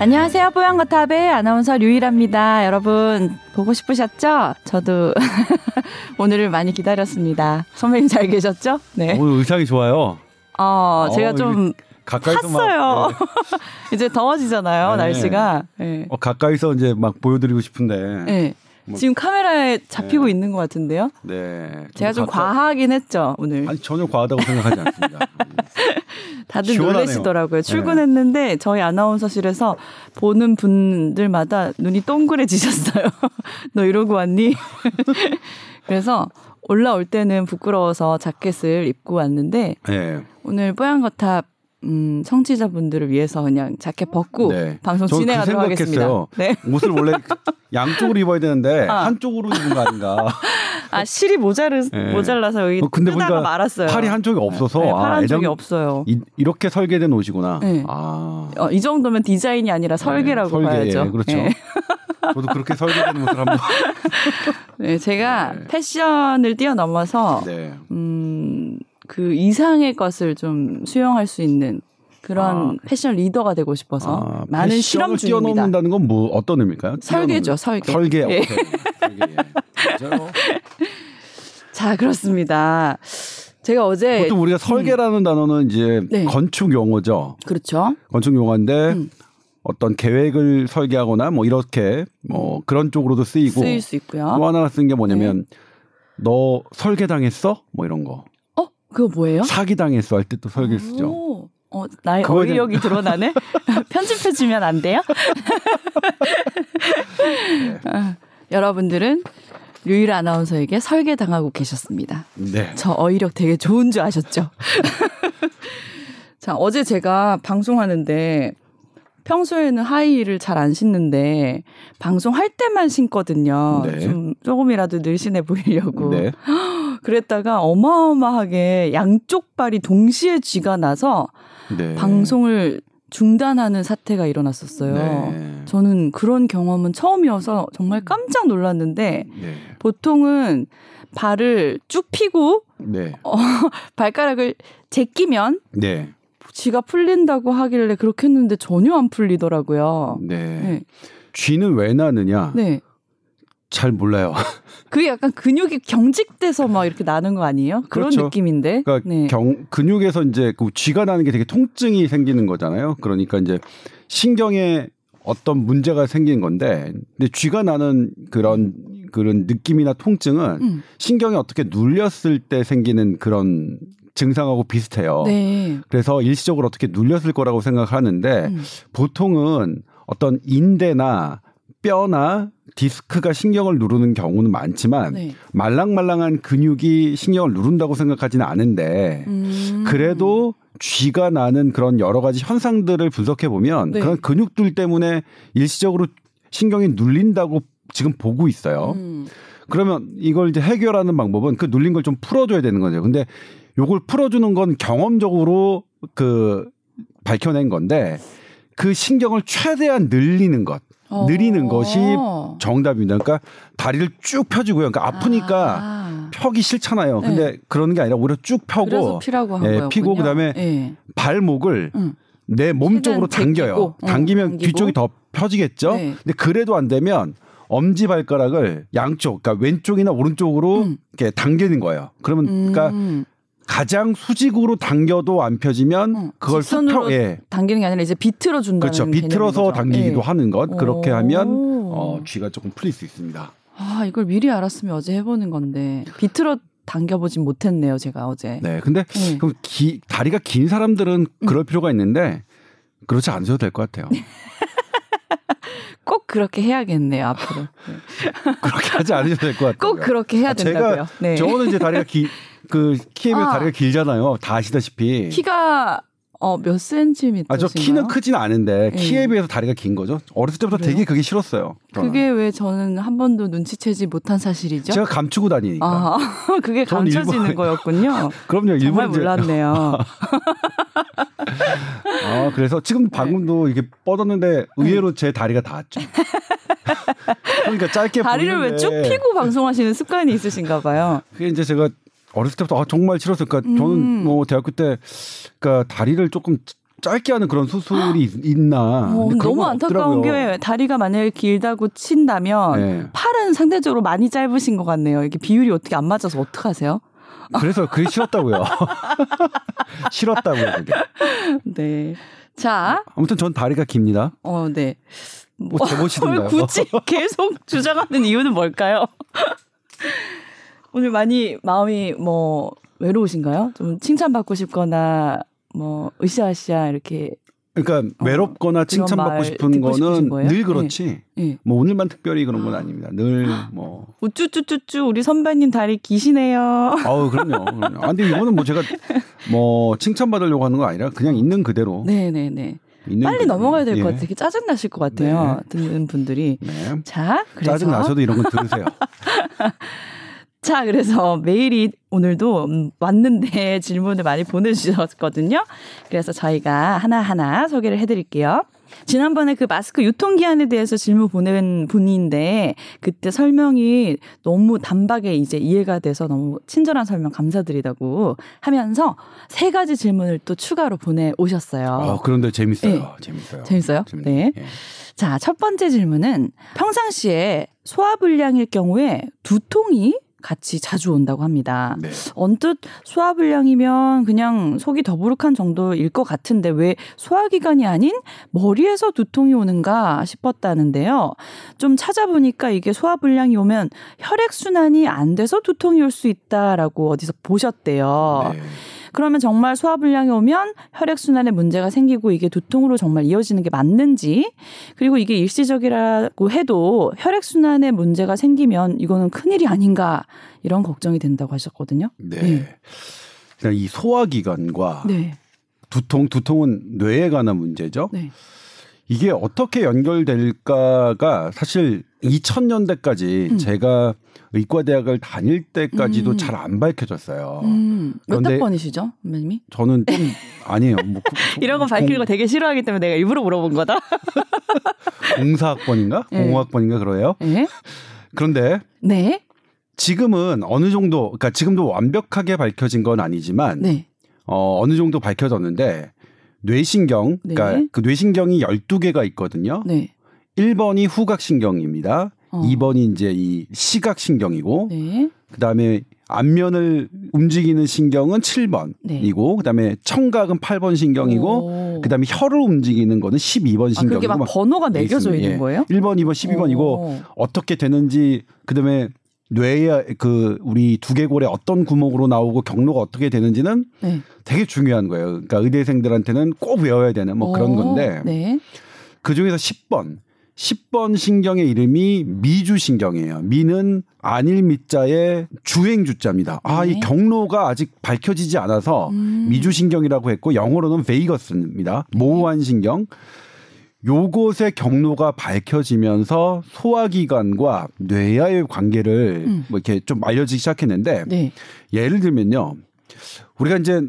안녕하세요. 뽀얀거탑의 아나운서 류일합니다. 여러분, 보고 싶으셨죠? 저도 오늘을 많이 기다렸습니다. 선배님 잘 계셨죠? 네. 오늘 의상이 좋아요. 어, 제가 어, 좀 가까이서 탔어요. 막, 네. 이제 더워지잖아요, 네. 날씨가. 네. 어, 가까이서 이제 막 보여드리고 싶은데. 네. 뭐, 지금 카메라에 잡히고 네. 있는 것 같은데요. 네. 제가 좀 가까... 과하긴 했죠 오늘. 아니 전혀 과하다고 생각하지 않습니다. 다들 시원하네요. 놀라시더라고요. 네. 출근했는데 네. 저희 아나운서실에서 보는 분들마다 눈이 동그래지셨어요. 너 이러고 왔니? 그래서 올라올 때는 부끄러워서 자켓을 입고 왔는데 네. 오늘 뽀얀거탑 음, 청취자분들을 위해서 그냥 자켓 벗고 네. 방송 그 진행하도록 그 하겠습니다. 네. 옷을 원래 양쪽으로 입어야 되는데 아. 한쪽으로 입은 거 아닌가. 아 실이 모자르 네. 모자라서 여기 어, 근데 보니까 말았어요. 팔이 한쪽이 없어서 네, 팔 아, 한쪽이 없어요. 이, 렇게 설계된 옷이구나. 네. 아. 어, 이 정도면 디자인이 아니라 네, 설계라고 설계, 봐야죠. 예, 그렇죠. 네. 저도 그렇게 설계된 옷을 한번. 네, 제가 네. 패션을 뛰어넘어서 음. 그 이상의 것을 좀 수용할 수 있는 그런 아. 패션 리더가 되고 싶어서 아, 많은 실험 중입니다. 뛰어넘는다는 건 뭐 어떤 의미일까요? 설계죠, 설계. 설계. 예. 자, 그렇습니다. 제가 어제 보통 우리가 설계라는 음. 단어는 이제 네. 건축 용어죠. 그렇죠. 건축 용어인데 음. 어떤 계획을 설계하거나 뭐 이렇게 뭐 그런 쪽으로도 쓰이고 쓰일 수 있고요. 또 하나 쓴 게 뭐냐면 네. 너 설계당했어? 뭐 이런 거. 그거 뭐예요? 사기 당했어 할 때 또 설계 쓰죠. 어, 나의 어휘력이 드러나네? 편집해주면 안 돼요? 네. 어, 여러분들은 류일 아나운서에게 설계당하고 계셨습니다. 네. 저 어휘력 되게 좋은 줄 아셨죠? 자, 어제 제가 방송하는데 평소에는 하이힐을 잘 안 신는데 방송할 때만 신거든요. 네. 좀 조금이라도 늘씬해 보이려고. 네. 그랬다가 어마어마하게 양쪽 발이 동시에 쥐가 나서 네. 방송을 중단하는 사태가 일어났었어요. 네. 저는 그런 경험은 처음이어서 정말 깜짝 놀랐는데 네. 보통은 발을 쭉 펴고 네. 어, 발가락을 제끼면 네. 쥐가 풀린다고 하길래 그렇게 했는데 전혀 안 풀리더라고요. 네. 쥐는 왜 나느냐? 네. 잘 몰라요. 그게 약간 근육이 경직돼서 막 이렇게 나는 거 아니에요? 그런 그렇죠. 느낌인데. 그러니까 네. 경, 근육에서 이제 그 쥐가 나는 게 되게 통증이 생기는 거잖아요. 그러니까 이제 신경에 어떤 문제가 생긴 건데, 근데 쥐가 나는 그런 그런 느낌이나 통증은 음. 신경이 어떻게 눌렸을 때 생기는 그런 증상하고 비슷해요. 네. 그래서 일시적으로 어떻게 눌렸을 거라고 생각하는데 음. 보통은 어떤 인대나 뼈나 디스크가 신경을 누르는 경우는 많지만 네. 말랑말랑한 근육이 신경을 누른다고 생각하지는 않은데 음. 그래도 쥐가 나는 그런 여러 가지 현상들을 분석해 보면 네. 그런 근육들 때문에 일시적으로 신경이 눌린다고 지금 보고 있어요. 음. 그러면 이걸 이제 해결하는 방법은 그 눌린 걸 좀 풀어줘야 되는 거죠. 근데 요걸 풀어주는 건 경험적으로 그 밝혀낸 건데 그 신경을 최대한 늘리는 것. 느리는 것이 어. 정답입니다. 그러니까 다리를 쭉 펴주고요. 그러니까 아프니까 아. 펴기 싫잖아요. 근데 네. 그러는 게 아니라 오히려 쭉 펴고 피라고 한 예, 피고 그다음에 네. 발목을 응. 내몸 쪽으로 당겨요. 응, 당기면 당기고. 뒤쪽이 더 펴지겠죠. 네. 근데 그래도 안 되면 엄지 발가락을 양쪽, 그러니까 왼쪽이나 오른쪽으로 음. 이렇게 당기는 거예요. 그러면 그러니까 음. 가장 수직으로 당겨도 안 펴지면 어, 그걸 수평 예. 당기는 게 아니라 이제 비틀어 준다는 그렇죠. 비틀어서 당기기도 예. 하는 것 그렇게 하면 어, 쥐가 조금 풀릴 수 있습니다. 아 이걸 미리 알았으면 어제 해보는 건데 비틀어 당겨보진 못했네요 제가 어제. 네, 근데 네. 그럼 기, 다리가 긴 사람들은 음. 그럴 음. 필요가 있는데 그렇지 않으셔도 될 것 같아요. 꼭 그렇게 해야겠네요 앞으로. 네. 그렇게 하지 않으셔도 될 것 같아요. 꼭 그렇게 해야 된다고요. 제가 네. 저는 이제 다리가 기, 그 키에 비해 아. 다리가 길잖아요. 다 아시다시피. 키가 어, 몇 센티미터? 아, 저 키는 크진 않은데 네. 키에 비해서 다리가 긴 거죠. 어렸을 때부터 그래요? 되게 그게 싫었어요. 저는. 그게 왜 저는 한 번도 눈치채지 못한 사실이죠? 제가 감추고 다니니까. 아, 그게 감춰지는 일본... 거였군요. 그럼요. 정말 몰랐네요. 아, 그래서 지금 방금도 이게 뻗었는데 의외로 제 다리가 닿았죠. 그러니까 짧게 다리를 왜 쭉 피고 방송하시는 습관이 있으신가 봐요. 그게 이제 제가 어렸을 때부터 아, 정말 싫었어요. 그러니까 음. 저는 뭐 대학교 때 그러니까 다리를 조금 짧게 하는 그런 수술이 있나? 어, 너무 안타까운 게 다리가 만약에 길다고 친다면 네. 팔은 상대적으로 많이 짧으신 것 같네요. 이게 비율이 어떻게 안 맞아서 어떡 하세요? 그래서 그게 싫었다고요. 싫었다고요. 그게. 네. 자. 아무튼 전 다리가 깁니다. 어, 네. 뭐 제보시던가요? 굳이 계속 주장하는 이유는 뭘까요? 오늘 많이 마음이 뭐 외로우신가요? 좀 칭찬받고 싶거나 뭐 으쌰으쌰 이렇게 그러니까 어, 외롭거나 칭찬받고 싶은 거는 늘 그렇지. 네. 네. 뭐 오늘만 특별히 그런 건 아닙니다. 늘 뭐. 우쭈쭈쭈쭈 우리 선배님 다리 기시네요. 아우 그럼요. 그럼요. 아, 근데 이거는 뭐 제가 뭐 칭찬받으려고 하는 거 아니라 그냥 있는 그대로. 네네네. 빨리 그대로. 넘어가야 될것 예. 같아요. 되게 짜증 나실 것 같아요. 네. 듣는 분들이. 네. 자, 그래서 짜증 나셔도 이런 거 들으세요. 자, 그래서 메일이 오늘도 음, 왔는데 질문을 많이 보내주셨거든요. 그래서 저희가 하나하나 소개를 해드릴게요. 지난번에 그 마스크 유통기한에 대해서 질문 보낸 분인데 그때 설명이 너무 단박에 이제 이해가 돼서 너무 친절한 설명 감사드리다고 하면서 세 가지 질문을 또 추가로 보내 오셨어요. 어, 그런데 재밌어요. 네. 재밌어요. 재밌어요? 재밌네. 네. 네. 자, 첫 번째 질문은 평상시에 소화불량일 경우에 두통이 같이 자주 온다고 합니다. 네. 언뜻 소화 불량이면 그냥 속이 더부룩한 정도일 것 같은데 왜 소화 기관이 아닌 머리에서 두통이 오는가 싶었다는데요. 좀 찾아보니까 이게 소화 불량이 오면 혈액 순환이 안 돼서 두통이 올 수 있다라고 어디서 보셨대요. 네. 그러면 정말 소화불량이 오면 혈액순환에 문제가 생기고 이게 두통으로 정말 이어지는 게 맞는지 그리고 이게 일시적이라고 해도 혈액순환에 문제가 생기면 이거는 큰일이 아닌가 이런 걱정이 된다고 하셨거든요. 네. 네. 이 소화기관과 네. 두통, 두통은 뇌에 관한 문제죠. 네. 이게 어떻게 연결될까가 사실 2000년대까지 음. 제가 의과대학을 다닐 때까지도 음. 잘안 밝혀졌어요. 음. 몇 학 번이시죠, 선배님이? 저는 좀 아니에요. 뭐 이런 거 밝히는 거 되게 싫어하기 때문에 내가 일부러 물어본 거다. 공사학번인가? 네. 공학번인가 그래요? 네. 그런데 네. 지금은 어느 정도, 그러니까 지금도 완벽하게 밝혀진 건 아니지만 네. 어, 어느 정도 밝혀졌는데 뇌신경, 그러니까 네. 그 뇌신경이 12개가 있거든요. 네. 1번이 후각신경입니다. 어. 2번이 이제 이 시각신경이고, 네. 그 다음에 안면을 움직이는 신경은 7번이고, 네. 그 다음에 청각은 8번 신경이고, 그 다음에 혀를 움직이는 거는 12번 신경이고. 아, 그게 막 번호가 매겨져 있는 예. 거예요? 1번, 2번, 12번이고, 오. 어떻게 되는지, 그 다음에 뇌의 그 우리 두개골에 어떤 구멍으로 나오고 경로가 어떻게 되는지는 네. 되게 중요한 거예요. 그러니까 의대생들한테는 꼭 외워야 되는 뭐 그런 건데 네. 그 중에서 10번 10번 신경의 이름이 미주 신경이에요. 미는 안일 미자의 주행 주자입니다. 아, 이 네. 경로가 아직 밝혀지지 않아서 음. 미주 신경이라고 했고 영어로는 베이거스입니다. 모호한 신경. 요곳의 경로가 밝혀지면서 소화기관과 뇌와의 관계를 음. 뭐 이렇게 좀 알려지기 시작했는데 네. 예를 들면요. 우리가 이제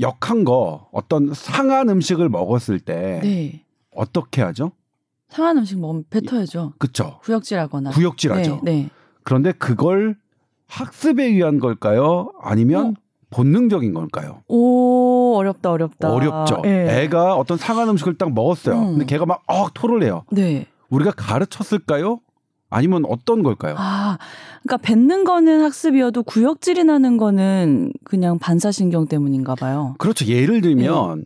역한 거 어떤 상한 음식을 먹었을 때 네. 어떻게 하죠? 상한 음식 먹으면 뱉어야죠. 그렇죠. 구역질하거나. 구역질하죠. 네, 네. 그런데 그걸 학습에 의한 걸까요? 아니면 어? 본능적인 걸까요? 오 어렵다 어렵다. 어렵죠. 네. 애가 어떤 상한 음식을 딱 먹었어요. 음. 근데 걔가 막 어, 토를 해요. 네. 우리가 가르쳤을까요? 아니면 어떤 걸까요? 아, 그러니까 뱉는 거는 학습이어도 구역질이 나는 거는 그냥 반사신경 때문인가 봐요. 그렇죠. 예를 들면 네.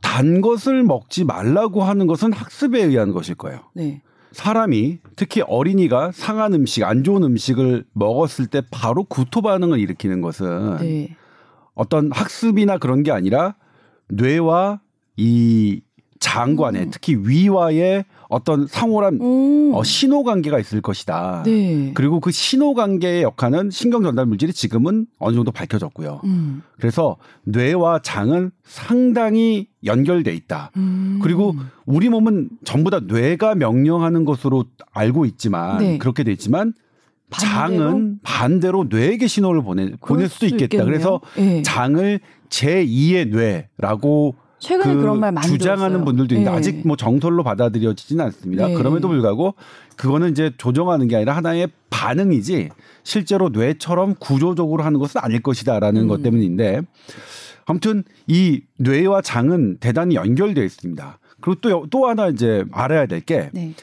단 것을 먹지 말라고 하는 것은 학습에 의한 것일 거예요. 네. 사람이 특히 어린이가 상한 음식, 안 좋은 음식을 먹었을 때 바로 구토 반응을 일으키는 것은 네. 어떤 학습이나 그런 게 아니라 뇌와 이 장관의 음. 특히 위와의 어떤 상호란 음. 어, 신호 관계가 있을 것이다. 네. 그리고 그 신호 관계의 역할은 신경 전달 물질이 지금은 어느 정도 밝혀졌고요. 음. 그래서 뇌와 장은 상당히 연결돼 있다. 음. 그리고 우리 몸은 전부 다 뇌가 명령하는 것으로 알고 있지만 네. 그렇게 돼 있지만 반대로? 장은 반대로 뇌에게 신호를 보내 보낼 수도 있겠다. 있겠네요. 그래서 네. 장을 제2의 뇌라고 최근에 그 그런 말 많이 주장하는 들었어요. 분들도 있는데 네. 아직 뭐 정설로 받아들여지지는 않습니다. 네. 그럼에도 불구하고 그거는 이제 조정하는 게 아니라 하나의 반응이지 실제로 뇌처럼 구조적으로 하는 것은 아닐 것이다라는 음. 것 때문인데 아무튼 이 뇌와 장은 대단히 연결되어 있습니다. 그리고 또, 또 하나 이제 알아야 될게 네.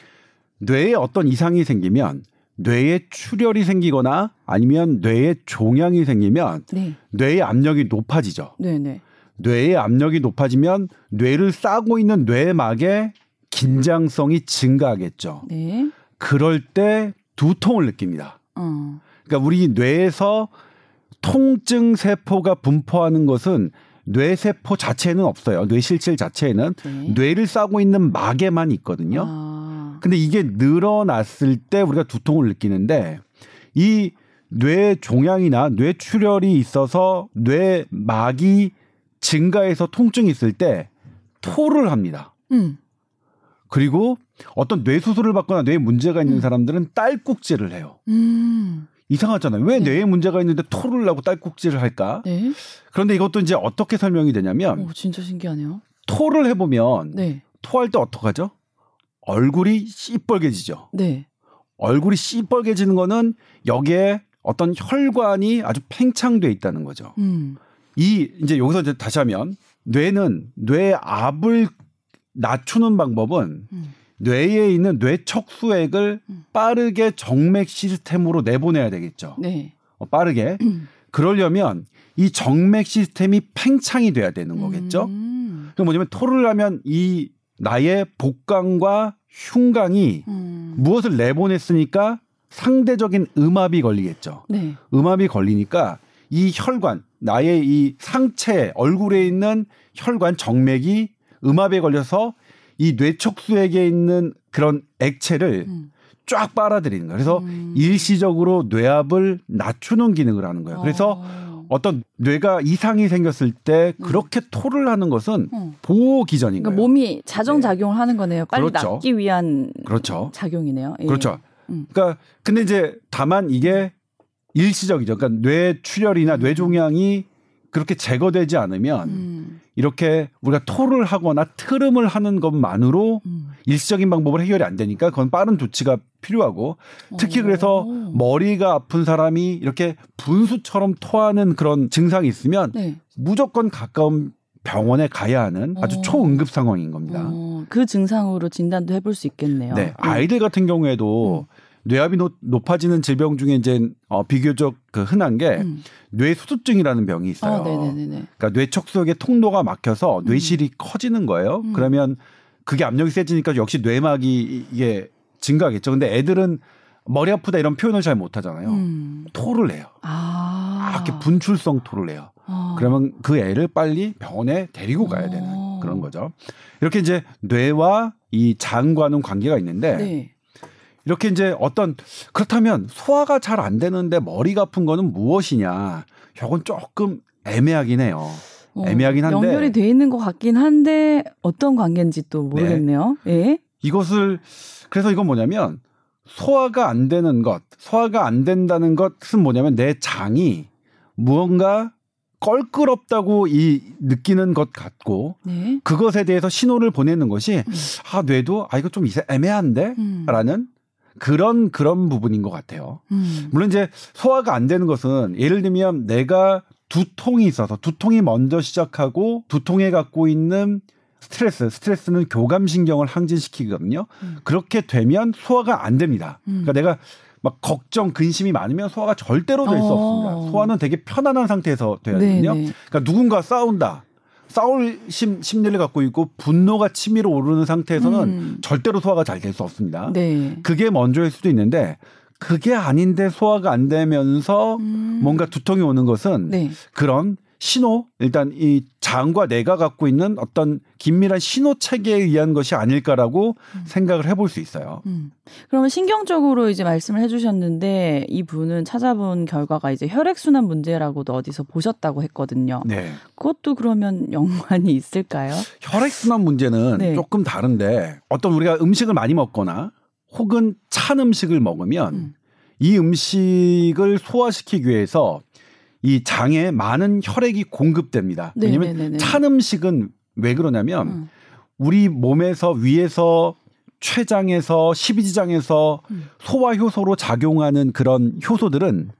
뇌에 어떤 이상이 생기면 뇌에 출혈이 생기거나 아니면 뇌에 종양이 생기면 네. 뇌의 압력이 높아지죠. 네 네. 네. 뇌의 압력이 높아지면 뇌를 싸고 있는 뇌막의 긴장성이 증가하겠죠. 네. 그럴 때 두통을 느낍니다. 어. 그러니까 우리 뇌에서 통증 세포가 분포하는 것은 뇌세포 자체에는 없어요. 뇌실질 자체에는 네. 뇌를 싸고 있는 막에만 있거든요. 아. 근데 이게 늘어났을 때 우리가 두통을 느끼는데 이 뇌 종양이나 뇌 출혈이 있어서 뇌막이 증가해서 통증이 있을 때 토를 합니다. 음. 그리고 어떤 뇌 수술을 받거나 뇌에 문제가 있는 음. 사람들은 딸꾹질을 해요. 음. 이상하잖아요. 왜 네. 뇌에 문제가 있는데 토를 하고 딸꾹질을 할까? 네. 그런데 이것도 이제 어떻게 설명이 되냐면 오, 진짜 신기하네요. 토를 해보면 네. 토할 때 어떡하죠? 얼굴이 씨뻘개지죠. 네. 얼굴이 씨뻘개지는 거는 여기에 어떤 혈관이 아주 팽창돼 있다는 거죠. 음. 이 이제 여기서 이제 다시 하면 뇌는 뇌압을 낮추는 방법은 음. 뇌에 있는 뇌척수액을 음. 빠르게 정맥 시스템으로 내보내야 되겠죠. 네. 어, 빠르게. 음. 그러려면 이 정맥 시스템이 팽창이 돼야 되는 거겠죠. 음. 그 뭐냐면 토를 하면 이 나의 복강과 흉강이 음. 무엇을 내보냈으니까 상대적인 음압이 걸리겠죠. 네. 음압이 걸리니까 이 혈관, 나의 이 상체, 얼굴에 있는 혈관 정맥이 음압에 걸려서 이 뇌척수액에 있는 그런 액체를 음. 쫙 빨아들이는 거예요. 그래서 음. 일시적으로 뇌압을 낮추는 기능을 하는 거예요. 그래서 어. 어떤 뇌가 이상이 생겼을 때 음. 그렇게 음. 토를 하는 것은 음. 보호 기전인 그러니까 거예요. 몸이 자정 작용을 네. 하는 거네요. 빨리 그렇죠. 낫기 위한 그렇죠. 작용이네요. 예. 그렇죠. 음. 그러니까 근데 이제 다만 이게 일시적이죠. 그러니까 뇌 출혈이나 뇌 종양이 그렇게 제거되지 않으면 음. 이렇게 우리가 토를 하거나 트름을 하는 것만으로 음. 일시적인 방법으로 해결이 안 되니까 그건 빠른 조치가 필요하고 특히 그래서 머리가 아픈 사람이 이렇게 분수처럼 토하는 그런 증상이 있으면 네. 무조건 가까운 병원에 가야 하는 아주 어. 초응급 상황인 겁니다. 어. 그 증상으로 진단도 해볼 수 있겠네요. 네, 아이들 같은 경우에도 음. 뇌압이 높 아지는 질병 중에 이제 어, 비교적 그 흔한 게 음. 뇌수두증이라는 병이 있어요. 어, 그러니까 뇌척 속에 통로가 막혀서 음. 뇌실이 음. 커지는 거예요. 음. 그러면 그게 압력이 세지니까 역시 뇌막이 이게 증가하겠죠. 근데 애들은 머리 아프다 이런 표현을 잘 못하잖아요. 음. 토를 내요. 아. 아, 이렇게 분출성 토를 내요. 아. 그러면 그 애를 빨리 병원에 데리고 가야 되는 어. 그런 거죠. 이렇게 이제 뇌와 이 장과는 관계가 있는데 네. 이렇게 이제 어떤 그렇다면 소화가 잘 안 되는데 머리가 아픈 거는 무엇이냐? 이건 조금 애매하긴 해요. 어, 애매하긴 한데 연결이 돼 있는 것 같긴 한데 어떤 관계인지 또 모르겠네요. 네. 예. 이것을 그래서 이건 뭐냐면 소화가 안 되는 것, 소화가 안 된다는 것은 뭐냐면 내 장이 무언가 껄끄럽다고 이 느끼는 것 같고 네. 그것에 대해서 신호를 보내는 것이 음. 아 뇌도 아 이거 좀 애매한데라는 음. 그런 그런 부분인 것 같아요. 음. 물론 이제 소화가 안 되는 것은 예를 들면 내가 두통이 있어서 두통이 먼저 시작하고 두통에 갖고 있는 스트레스, 스트레스는 교감신경을 항진시키거든요. 음. 그렇게 되면 소화가 안 됩니다. 음. 그러니까 내가 막 걱정, 근심이 많으면 소화가 절대로 될 수 없습니다. 소화는 되게 편안한 상태에서 돼야 되거든요. 그러니까 누군가 싸운다. 싸울 심, 심리를 갖고 있고 분노가 치밀어 오르는 상태에서는 음. 절대로 소화가 잘 될 수 없습니다. 네. 그게 먼저일 수도 있는데 그게 아닌데 소화가 안 되면서 음. 뭔가 두통이 오는 것은 네. 그런 신호 일단 이 장과 내가 갖고 있는 어떤 긴밀한 신호 체계에 의한 것이 아닐까라고 음. 생각을 해볼 수 있어요. 음. 그러면 신경적으로 이제 말씀을 해주셨는데 이 분은 찾아본 결과가 이제 혈액 순환 문제라고도 어디서 보셨다고 했거든요. 네. 그것도 그러면 연관이 있을까요? 혈액 순환 문제는 네. 조금 다른데 어떤 우리가 음식을 많이 먹거나 혹은 찬 음식을 먹으면 음. 이 음식을 소화시키기 위해서 이 장에 많은 혈액이 공급됩니다. 네, 왜냐하면 네, 네, 찬 음식은 왜 그러냐면 음. 우리 몸에서 위에서 췌장에서 십이지장에서 음. 소화 효소로 작용하는 그런 효소들은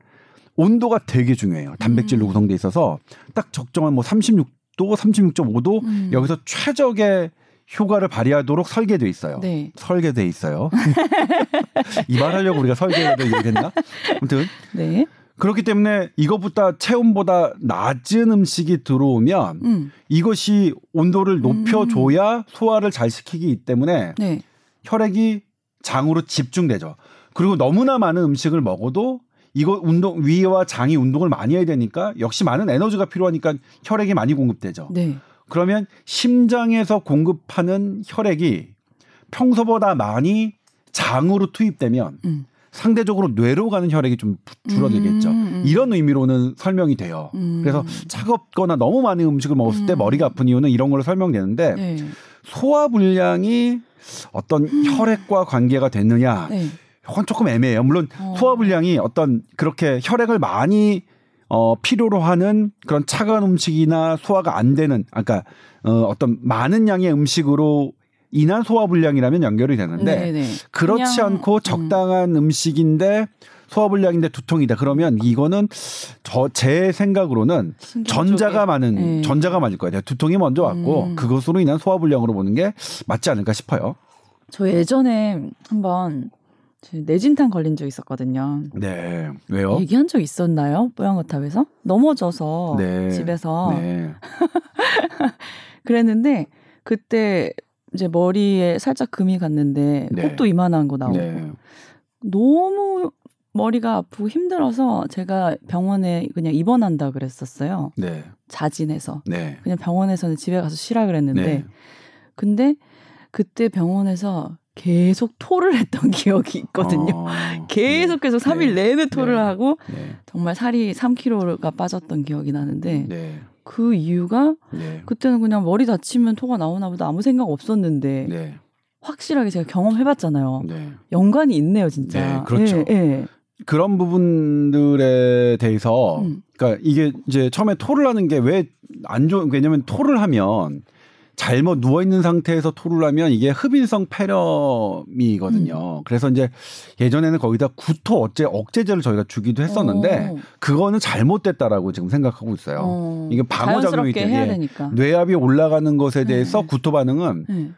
온도가 되게 중요해요. 단백질로 음. 구성돼 있어서 딱 적정한 뭐 36, 36.5도 음. 여기서 최적의 효과를 발휘하도록 설계돼 있어요. 네. 설계돼 있어요. 이 말 하려고 우리가 설계를 얘기했나? 아무튼 네. 그렇기 때문에 이것보다 체온보다 낮은 음식이 들어오면 음. 이것이 온도를 높여줘야 음. 소화를 잘 시키기 때문에 네. 혈액이 장으로 집중되죠. 그리고 너무나 많은 음식을 먹어도 이거 운동 위와 장이 운동을 많이 해야 되니까 역시 많은 에너지가 필요하니까 혈액이 많이 공급되죠. 네. 그러면 심장에서 공급하는 혈액이 평소보다 많이 장으로 투입되면 음. 상대적으로 뇌로 가는 혈액이 좀 줄어들겠죠. 음, 음, 음. 이런 의미로는 설명이 돼요. 음. 그래서 차갑거나 너무 많은 음식을 먹었을 때 음. 머리가 아픈 이유는 이런 걸로 설명되는데 네. 소화 불량이 어떤 혈액과 관계가 됐느냐? 네. 이건 조금 애매해요. 물론 어. 소화 불량이 어떤 그렇게 혈액을 많이 어 필요로 하는 그런 차가운 음식이나 소화가 안 되는 아까 어 어떤 많은 양의 음식으로 인한 소화 불량이라면 연결이 되는데 네네. 네. 그렇지 않고 음. 적당한 음. 식인데 소화불량인데 두통이다. 그러면 이거는 저 제 생각으로는 전자가 많은 네. 전자가 맞을 거예요. 두통이 먼저 왔고 음. 그것으로 인한 소화불량으로 보는 게 맞지 않을까 싶어요. 저 예전에 한번 내진탕 걸린 적 있었거든요. 네. 왜요? 얘기한 적 있었나요? 뽀양거탑에서 넘어져서 네. 집에서 네. 그랬는데 그때 이제 머리에 살짝 금이 갔는데 네. 콧도 이만한 거 나오고 네. 너무 머리가 아프고 힘들어서 제가 병원에 그냥 입원한다 그랬었어요. 네. 자진해서 네. 그냥 병원에서는 집에 가서 쉬라 그랬는데 네. 근데 그때 병원에서 계속 토를 했던 기억이 있거든요. 어, 계속 계속 3일 네. 내내 토를 네. 하고 네. 정말 살이 3kg가 빠졌던 기억이 나는데 네. 그 이유가 네. 그때는 그냥 머리 다치면 토가 나오나 보다 아무 생각 없었는데 네. 확실하게 제가 경험해봤잖아요. 네. 연관이 있네요, 진짜. 네, 그렇죠. 예, 예. 그런 부분들에 대해서, 음. 그러니까 이게 이제 처음에 토를 하는 게 왜 안 좋은, 왜냐면 토를 하면 잘못 누워 있는 상태에서 토를 하면 이게 흡인성 폐렴이거든요. 음. 그래서 이제 예전에는 거기다 구토 어째 억제제를 저희가 주기도 했었는데 오. 그거는 잘못됐다라고 지금 생각하고 있어요. 오. 이게 방어 작용이 되게 뇌압이 올라가는 것에 대해서 네. 구토 반응은 네.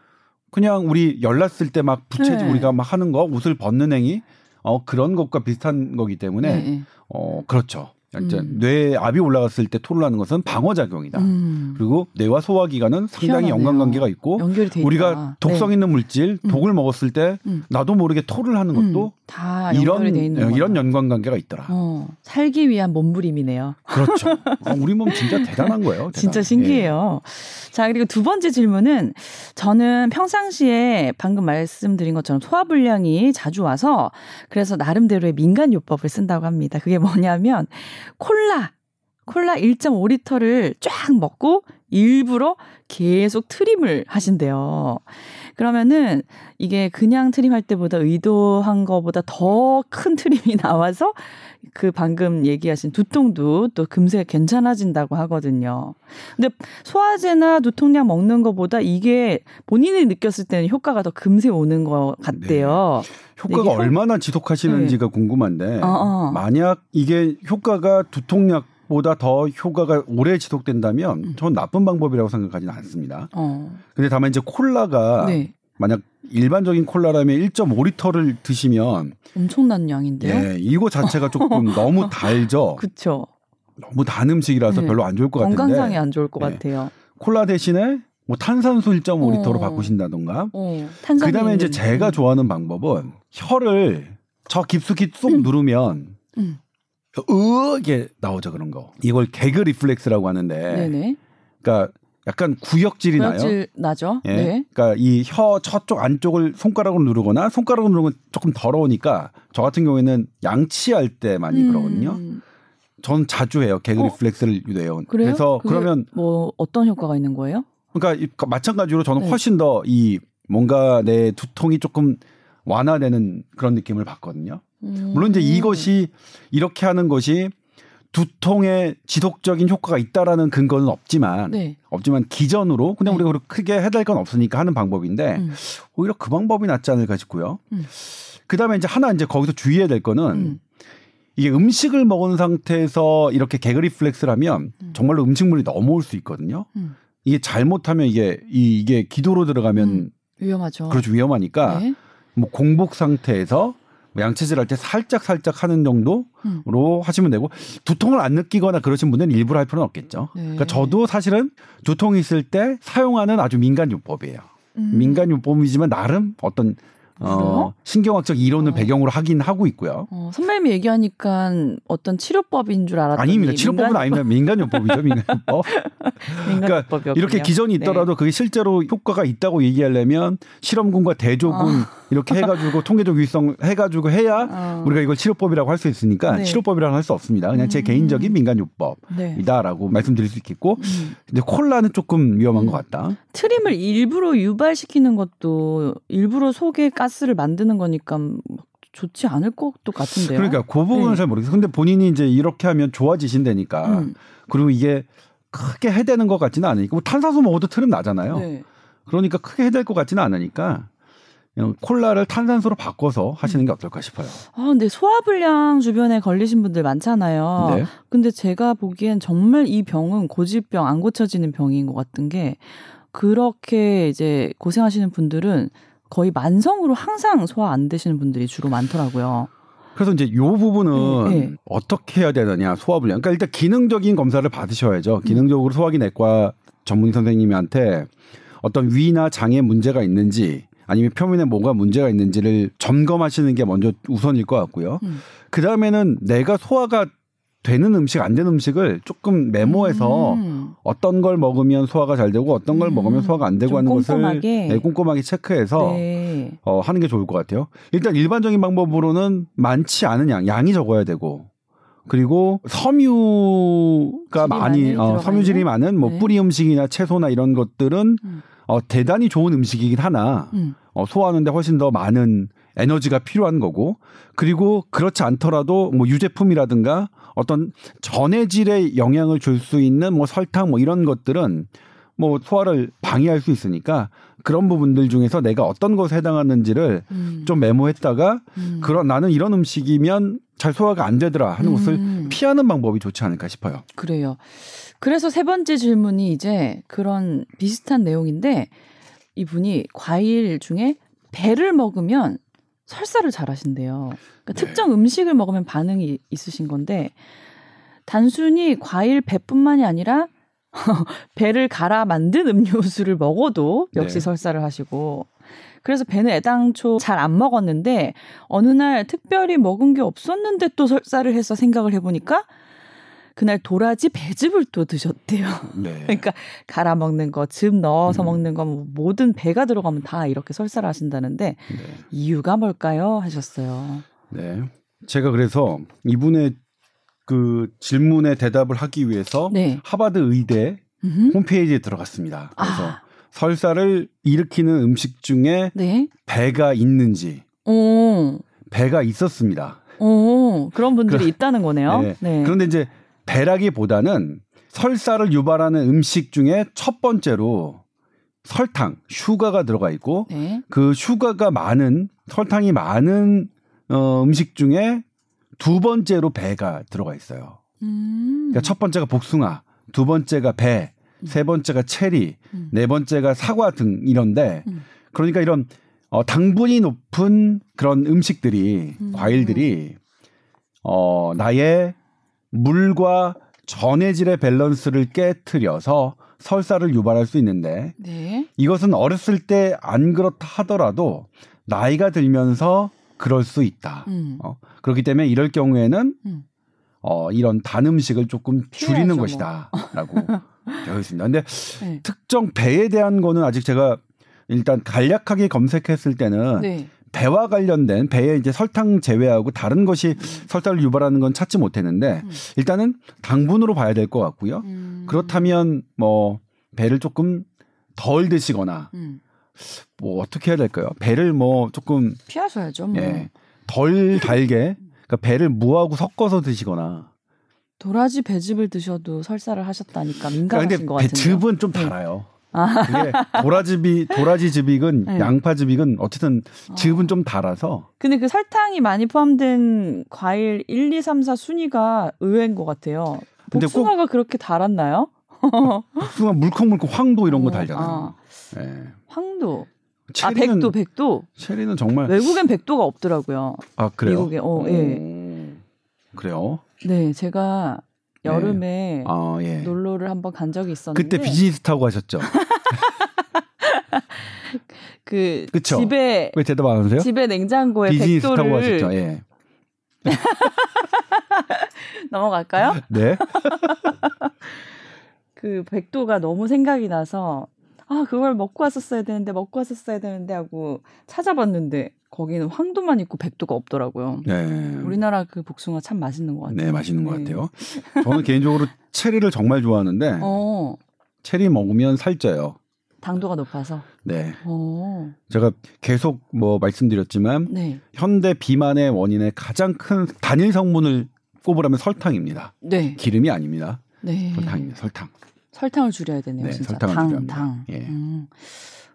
그냥 우리 열났을 때 막 부채질 네. 우리가 막 하는 거 옷을 벗는 행위 어 그런 것과 비슷한 거기 때문에 네. 어 그렇죠. 음. 뇌 압이 올라갔을 때 토를 하는 것은 방어 작용이다. 음. 그리고 뇌와 소화 기관은 상당히 연관 관계가 있고 우리가 독성 네. 있는 물질 음. 독을 먹었을 때 음. 나도 모르게 토를 하는 것도 음. 다 이런 네, 이런 연관 관계가 있더라. 어, 살기 위한 몸부림이네요. 그렇죠. 어, 우리 몸 진짜 대단한 거예요. 대단. 진짜 신기해요. 예. 자 그리고 두 번째 질문은 저는 평상시에 방금 말씀드린 것처럼 소화 불량이 자주 와서 그래서 나름대로의 민간 요법을 쓴다고 합니다. 그게 뭐냐면 콜라 콜라 1.5리터를 쫙 먹고 일부러 계속 트림을 하신대요. 그러면은 이게 그냥 트림할 때보다 의도한 거보다 더 큰 트림이 나와서 그 방금 얘기하신 두통도 또 금세 괜찮아진다고 하거든요. 근데 소화제나 두통약 먹는 것보다 이게 본인이 느꼈을 때는 효과가 더 금세 오는 것 같대요. 네. 효과가 얼마나 지속하시는지가 네. 궁금한데 어, 어. 만약 이게 효과가 두통약 보다 더 효과가 오래 지속된다면 음. 전 나쁜 방법이라고 생각하지는 않습니다. 어. 근데 다만 이제 콜라가 네. 만약 일반적인 콜라라면 1.5리터를 드시면 엄청난 양인데요. 예, 이거 자체가 조금 너무 달죠. 그렇죠. 너무 단 음식이라서 네. 별로 안 좋을 것 같은데 건강상에 안 좋을 것 네. 같아요. 콜라 대신에 뭐 탄산수 1.5리터로 어. 바꾸신다던가. 어. 그다음에 이제 제가 좋아하는 방법은 혀를 저 깊숙이 쏙 음. 누르면 음. 으게 나오죠 그런 거. 이걸 개그 리플렉스라고 하는데. 네네. 그러니까 약간 구역질이 나요. 나죠. 예. 네. 그러니까 이 혀 저쪽 안쪽을 손가락으로 누르거나 손가락으로 누르면 조금 더러우니까 저 같은 경우에는 양치할 때 많이 음. 그러거든요. 전 자주 해요. 개그 어? 리플렉스를 유도해요. 그래요? 그래서 그러면 뭐 어떤 효과가 있는 거예요? 그러니까 마찬가지로 저는 네. 훨씬 더 이 뭔가 내 두통이 조금 완화되는 그런 느낌을 받거든요. 음. 물론 이제 이것이 이렇게 하는 것이 두통에 지속적인 효과가 있다라는 근거는 없지만 네. 없지만 기전으로 그냥 네. 우리가 크게 해달 건 없으니까 하는 방법인데 음. 오히려 그 방법이 낫지 않을까 싶고요. 음. 그다음에 이제 하나 이제 거기서 주의해야 될 거는 음. 이게 음식을 먹은 상태에서 이렇게 개그 리플렉스를 하면 음. 정말로 음식물이 넘어올 수 있거든요. 음. 이게 잘못하면 이게 이, 게 기도로 들어가면 음. 위험하죠. 그렇죠 위험하니까 네. 뭐 공복 상태에서 뭐 양치질 할 때 살짝 살짝 하는 정도로 음. 하시면 되고 두통을 안 느끼거나 그러신 분은 일부러 할 필요는 없겠죠. 네. 그러니까 저도 사실은 두통이 있을 때 사용하는 아주 민간 요법이에요. 음. 민간 요법이지만 나름 어떤 어, 신경학적 이론을 어. 배경으로 하긴 하고 있고요. 어, 선배님이 얘기하니까 어떤 치료법인 줄 알았더니 아닙니다. 치료법은 민간... 아닙니다. 민간요법이죠. 민간요법. 그러니까 이렇게 기전이 네. 있더라도 네. 그게 실제로 효과가 있다고 얘기하려면 실험군과 대조군 어. 이렇게 해가지고 통계적 유의성 해가지고 해야 어. 우리가 이걸 치료법이라고 할 수 있으니까 네. 치료법이라고 할 수 없습니다. 그냥 제 음. 개인적인 민간요법이다라고 네. 말씀드릴 수 있겠고 음. 근데 콜라는 조금 위험한 음. 것 같다. 트림을 일부러 유발시키는 것도 일부러 속에 가스를 만드는 거니까 좋지 않을 것도 같은데요. 그러니까 그 부분은 네. 잘 모르겠어요. 근데 본인이 이제 이렇게 하면 좋아지신다니까. 음. 그리고 이게 크게 해대는 것 같지는 않으니까 뭐 탄산수 먹어도 트림 나잖아요. 네. 그러니까 크게 해댈 것 같지는 않으니까 콜라를 탄산수로 바꿔서 하시는 게 어떨까 싶어요. 아, 근데 소화불량 주변에 걸리신 분들 많잖아요. 네. 근데 제가 보기엔 정말 이 병은 고질병 안 고쳐지는 병인 것 같은 게 그렇게 이제 고생하시는 분들은 거의 만성으로 항상 소화 안 되시는 분들이 주로 많더라고요. 그래서 이제 요 부분은 네, 네. 어떻게 해야 되느냐 소화불량. 그러니까 일단 기능적인 검사를 받으셔야죠. 기능적으로 소화기 내과 전문 선생님한테 어떤 위나 장에 문제가 있는지 아니면 표면에 뭐가 문제가 있는지를 점검하시는 게 먼저 우선일 것 같고요. 음. 그 다음에는 내가 소화가 되는 음식 안 되는 음식을 조금 메모해서 음. 어떤 걸 먹으면 소화가 잘 되고 어떤 걸 음. 먹으면 소화가 안 되고 하는 꼼꼼하게. 것을 네, 꼼꼼하게 체크해서 네. 어, 하는 게 좋을 것 같아요. 일단 일반적인 방법으로는 많지 않은 양, 양이 적어야 되고 그리고 섬유가 많이, 많이 어, 섬유질이 많은 뭐 네. 뿌리 음식이나 채소나 이런 것들은 음. 어, 대단히 좋은 음식이긴 하나 음. 어, 소화하는데 훨씬 더 많은 에너지가 필요한 거고 그리고 그렇지 않더라도 뭐 유제품이라든가 어떤 전해질에 영향을 줄 수 있는 뭐 설탕 뭐 이런 것들은 뭐 소화를 방해할 수 있으니까 그런 부분들 중에서 내가 어떤 것에 해당하는지를 음. 좀 메모했다가 음. 그런 나는 이런 음식이면 잘 소화가 안 되더라 하는 음. 것을 피하는 방법이 좋지 않을까 싶어요. 그래요. 그래서 세 번째 질문이 이제 그런 비슷한 내용인데 이분이 과일 중에 배를 먹으면 설사를 잘 하신대요. 그러니까 네. 특정 음식을 먹으면 반응이 있으신 건데 단순히 과일 배뿐만이 아니라 배를 갈아 만든 음료수를 먹어도 역시 네. 설사를 하시고 그래서 배는 애당초 잘 안 먹었는데 어느 날 특별히 먹은 게 없었는데 또 설사를 해서 생각을 해보니까 그날 도라지 배즙을 또 드셨대요. 네. 그러니까 갈아 먹는 거, 즙 넣어서 음. 먹는 거, 뭐 모든 배가 들어가면 다 이렇게 설사를 하신다는데 네. 이유가 뭘까요? 하셨어요. 네. 제가 그래서 이분의 그 질문에 대답을 하기 위해서 네. 하버드 의대 음흠. 홈페이지에 들어갔습니다. 그래서 아. 설사를 일으키는 음식 중에 네. 배가 있는지 오. 배가 있었습니다. 오, 그런 분들이 그, 있다는 거네요. 네. 네. 그런데 이제 배라기보다는 설사를 유발하는 음식 중에 첫 번째로 설탕, 슈가가 들어가 있고 네. 그 슈가가 많은 설탕이 많은 어, 음식 중에 두 번째로 배가 들어가 있어요. 음. 그러니까 첫 번째가 복숭아, 두 번째가 배, 음. 세 번째가 체리, 음. 네 번째가 사과 등 이런데 음. 그러니까 이런 어, 당분이 높은 그런 음식들이 음. 과일들이 어, 나의 물과 전해질의 밸런스를 깨뜨려서 설사를 유발할 수 있는데 네. 이것은 어렸을 때 안 그렇다 하더라도 나이가 들면서 그럴 수 있다. 음. 어, 그렇기 때문에 이럴 경우에는 음. 어, 이런 단 음식을 조금 줄이는 뭐. 것이다라고 되어 있습니다. 근데 네. 특정 배에 대한 거는 아직 제가 일단 간략하게 검색했을 때는 네. 배와 관련된 배에 이제 설탕 제외하고 다른 것이 음. 설탕을 유발하는 건 찾지 못했는데 음. 일단은 당분으로 봐야 될 것 같고요. 음. 그렇다면 뭐 배를 조금 덜 드시거나 음. 뭐 어떻게 해야 될까요? 배를 뭐 조금 피하셔야죠. 뭐. 예, 덜 달게 그러니까 배를 무하고 섞어서 드시거나 도라지 배즙을 드셔도 설사를 하셨다니까 민감하신 그러니까 것 같은데. 배즙은 좀 네. 달아요. 그게 도라지비 도라지 즙익은 네. 양파 즙익은 어쨌든 즙은 어. 좀 달아서. 근데 그 설탕이 많이 포함된 과일 1, 2, 3, 4 순위가 의외인 것 같아요. 복숭아가 그렇게 달았나요? 복숭아 물컹물컹 황도 이런 거 어, 달잖아요. 아. 네. 황도. 아 백도 백도. 체리는 정말 외국엔 백도가 없더라고요. 아 그래요? 미국에 어 예. 그래요? 네 제가 여름에 네. 아, 예. 놀러를 한번 간 적이 있었는데 그때 비즈니스 타고 가셨죠? 그 그쵸? 집에 왜 대답 안 하세요? 집에 냉장고에 비즈니스 백도를 타고 가셨죠? 예. 넘어갈까요? 네. 그 백도가 너무 생각이 나서 아 그걸 먹고 왔었어야 되는데 먹고 왔었어야 되는데 하고 찾아봤는데 거기는 황도만 있고 백도가 없더라고요. 네. 우리나라 그 복숭아 참 맛있는 것 같아요. 네, 맛있는 네. 것 같아요. 저는 개인적으로 체리를 정말 좋아하는데 어. 체리 먹으면 살쪄요. 당도가 높아서. 네. 오. 어. 제가 계속 뭐 말씀드렸지만 네. 현대 비만의 원인의 가장 큰 단일 성분을 꼽으라면 설탕입니다. 네. 기름이 아닙니다. 네. 설탕입니다. 설탕. 설탕을 줄여야 되네요. 네, 진짜. 설탕을 당, 줄여야 당. 예. 음.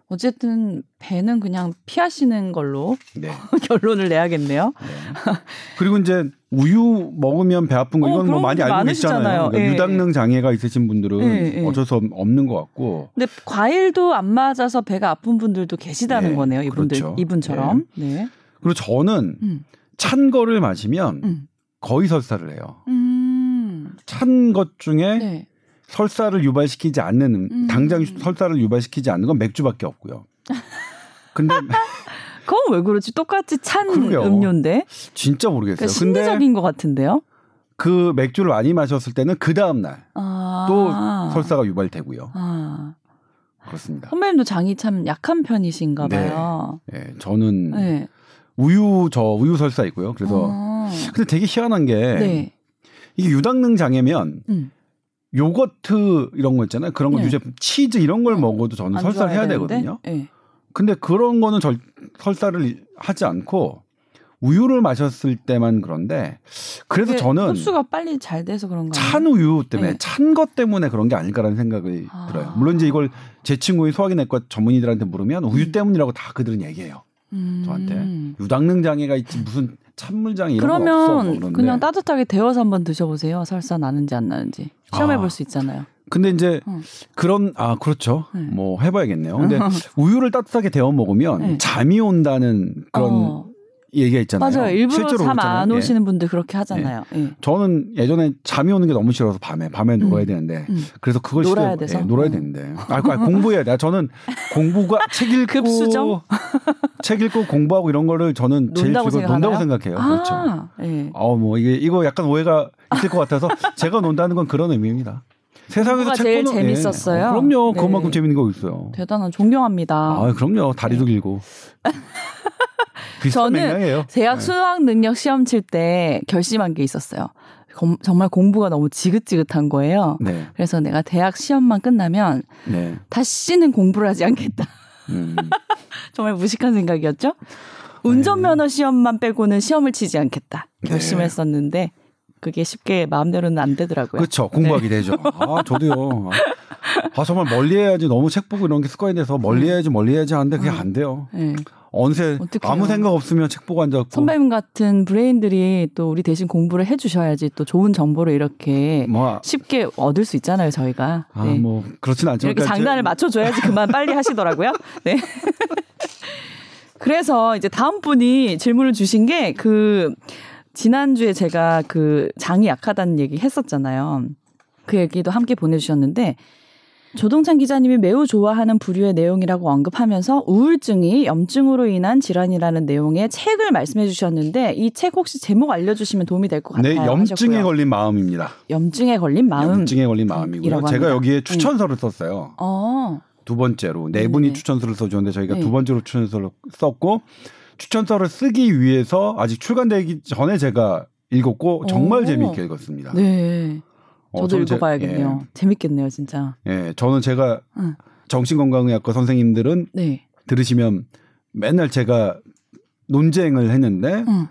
어쨌든 배는 그냥 피하시는 걸로 네. 결론을 내야겠네요. 네. 그리고 이제 우유 먹으면 배 아픈 거 어, 이건 뭐 많이 알고 계시잖아요. 그러니까 예, 유당능 장애가 있으신 분들은 예, 예. 어쩔 수 없는 것 같고. 근데 과일도 안 맞아서 배가 아픈 분들도 계시다는 네, 거네요. 이분들 그렇죠. 이분처럼. 네. 네. 그리고 저는 음. 찬 거를 마시면 음. 거의 설사를 해요. 음. 찬것 중에 네. 설사를 유발시키지 않는 음. 당장 설사를 유발시키지 않는 건 맥주밖에 없고요. 근데 그건 왜 그렇지? 똑같이 찬 그러게요. 음료인데. 진짜 모르겠어요. 그러니까 심리적인 것 같은데요. 그 맥주를 많이 마셨을 때는 그 다음 날또 아. 설사가 유발되고요. 아. 그렇습니다. 선배님도 장이 참 약한 편이신가 네. 봐요. 네, 네. 저는 네. 우유 저 우유 설사 있고요. 그래서 아. 근데 되게 희한한 게 네. 이게 유당능 장애면 음. 요거트 이런 거 있잖아요. 그런 거 네. 유제품 치즈 이런 걸 네. 먹어도 저는 설사를 해야 되는데? 되거든요. 네. 근데 그런 거는 절, 설사를 하지 않고 우유를 마셨을 때만 그런데 그래서 저는 흡수가 빨리 잘 돼서 그런가 찬 우유 때문에 네. 찬것 때문에 그런 게 아닐까라는 생각이 아. 들어요. 물론 이제 이걸 제 친구인 소화기내과 전문의들한테 물으면 우유 음. 때문이라고 다 그들은 얘기해요. 음. 저한테 유당능 장애가 있지 무슨 찬물장애 이런 그러면 거 없어. 뭐 그냥 따뜻하게 데워서 한번 드셔보세요. 설사 나는지 안 나는지 시험해 볼수 있잖아요. 근데 이제 어. 그런 아 그렇죠. 네. 뭐 해봐야겠네요. 근데 우유를 따뜻하게 데워 먹으면 네. 잠이 온다는 그런 어. 얘기가 있잖아요. 맞아요. 일부러 잠 안 오시는 예. 분들 그렇게 하잖아요. 예. 저는 예전에 잠이 오는 게 너무 싫어서 밤에 밤에 놀아야 음. 되는데 음. 그래서 그걸 놀아야. 돼서 예, 놀아야 음. 되는데 아, 아 공부해야 돼. 저는 공부가 책 읽고 급수정? 책 읽고 공부하고 이런 거를 저는 제일 즐거 논다고 생각해요. 아, 그렇죠. 예. 어뭐 이게 이거 약간 오해가 있을 것 같아서 제가 논다는 건 그런 의미입니다. 세상에서 책 제일 보는, 재밌었어요. 예. 어, 그럼요. 네. 그만큼 재밌는 거 있어요. 대단한 존경합니다. 아, 그럼요. 다리도 네. 길고. 저는 맥락이에요. 대학 네. 수학 능력 시험 칠 때 결심한 게 있었어요. 정말 공부가 너무 지긋지긋한 거예요. 네. 그래서 내가 대학 시험만 끝나면 네. 다시는 공부를 하지 않겠다. 음. 정말 무식한 생각이었죠. 운전면허 시험만 빼고는 시험을 치지 않겠다 결심했었는데 네. 그게 쉽게 마음대로는 안 되더라고요. 그렇죠. 공부하게 네. 되죠. 아 저도요. 아 정말 멀리 해야지 너무 책 보고 이런 게 습관이 돼서 멀리 해야지 멀리 해야지 하는데 그게 음. 안 돼요. 네. 언제 어떡해요. 아무 생각 없으면 책 보고 앉았고 선배님 같은 브레인들이 또 우리 대신 공부를 해주셔야지 또 좋은 정보를 이렇게 뭐, 쉽게 얻을 수 있잖아요 저희가 아, 네. 뭐 그렇진 않지만 이렇게 장단을 맞춰줘야지 그만 빨리 하시더라고요 네 그래서 이제 다음 분이 질문을 주신 게그 지난주에 제가 그 장이 약하다는 얘기 했었잖아요 그 얘기도 함께 보내주셨는데 조동찬 기자님이 매우 좋아하는 부류의 내용이라고 언급하면서 우울증이 염증으로 인한 질환이라는 내용의 책을 말씀해 주셨는데 이 책 혹시 제목 알려주시면 도움이 될 것 같아요. 네, 염증에 하셨고요. 걸린 마음입니다. 염증에 걸린 마음. 염증에 걸린 마음이고요. 제가 여기에 추천서를 네. 썼어요. 어. 두 번째로 네 분이 네. 추천서를 써줬는데 저희가 네. 두 번째로 추천서를 썼고 추천서를 쓰기 위해서 아직 출간되기 전에 제가 읽었고 정말 오. 재미있게 읽었습니다. 네. 어, 저도 읽어봐야겠네요. 예. 재밌겠네요, 진짜. 예, 저는 제가 응. 정신건강의학과 선생님들은 네. 들으시면 맨날 제가 논쟁을 했는데 응.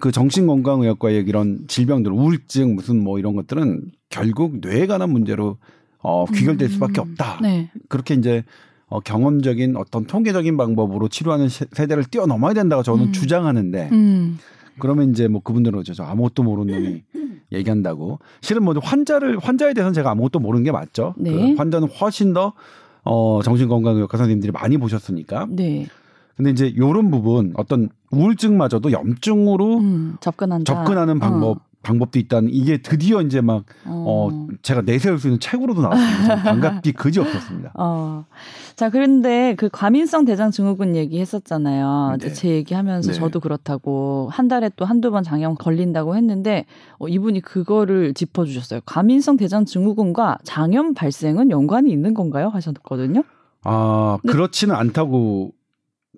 그 정신건강의학과의 이런 질병들, 우울증 무슨 뭐 이런 것들은 결국 뇌에 관한 문제로 어, 귀결될 수밖에 음. 없다. 네. 그렇게 이제 어, 경험적인 어떤 통계적인 방법으로 치료하는 세대를 뛰어넘어야 된다고 저는 음. 주장하는데 음. 그러면 이제 뭐 그분들은 저 아무것도 모르는 놈이 얘기한다고 실은 뭐 환자를 환자에 대해서는 제가 아무것도 모르는 게 맞죠. 네. 그 환자는 훨씬 더 어, 정신건강의학과 선생님들이 많이 보셨으니까. 네. 근데 이제 요런 부분 어떤 우울증마저도 염증으로 음, 접근한다. 접근하는 방법 어. 방법도 있다는 이게 드디어 이제 막 어. 어 제가 내세울 수 있는 책으로도 나왔습니다. 반갑기 그지 없었습니다. 어. 자 그런데 그 과민성 대장 증후군 얘기했었잖아요. 네. 제 얘기하면서 네. 저도 그렇다고 한 달에 또 한두 번 장염 걸린다고 했는데 어, 이분이 그거를 짚어주셨어요. 과민성 대장 증후군과 장염 발생은 연관이 있는 건가요? 하셨거든요. 아 그렇지는 않다고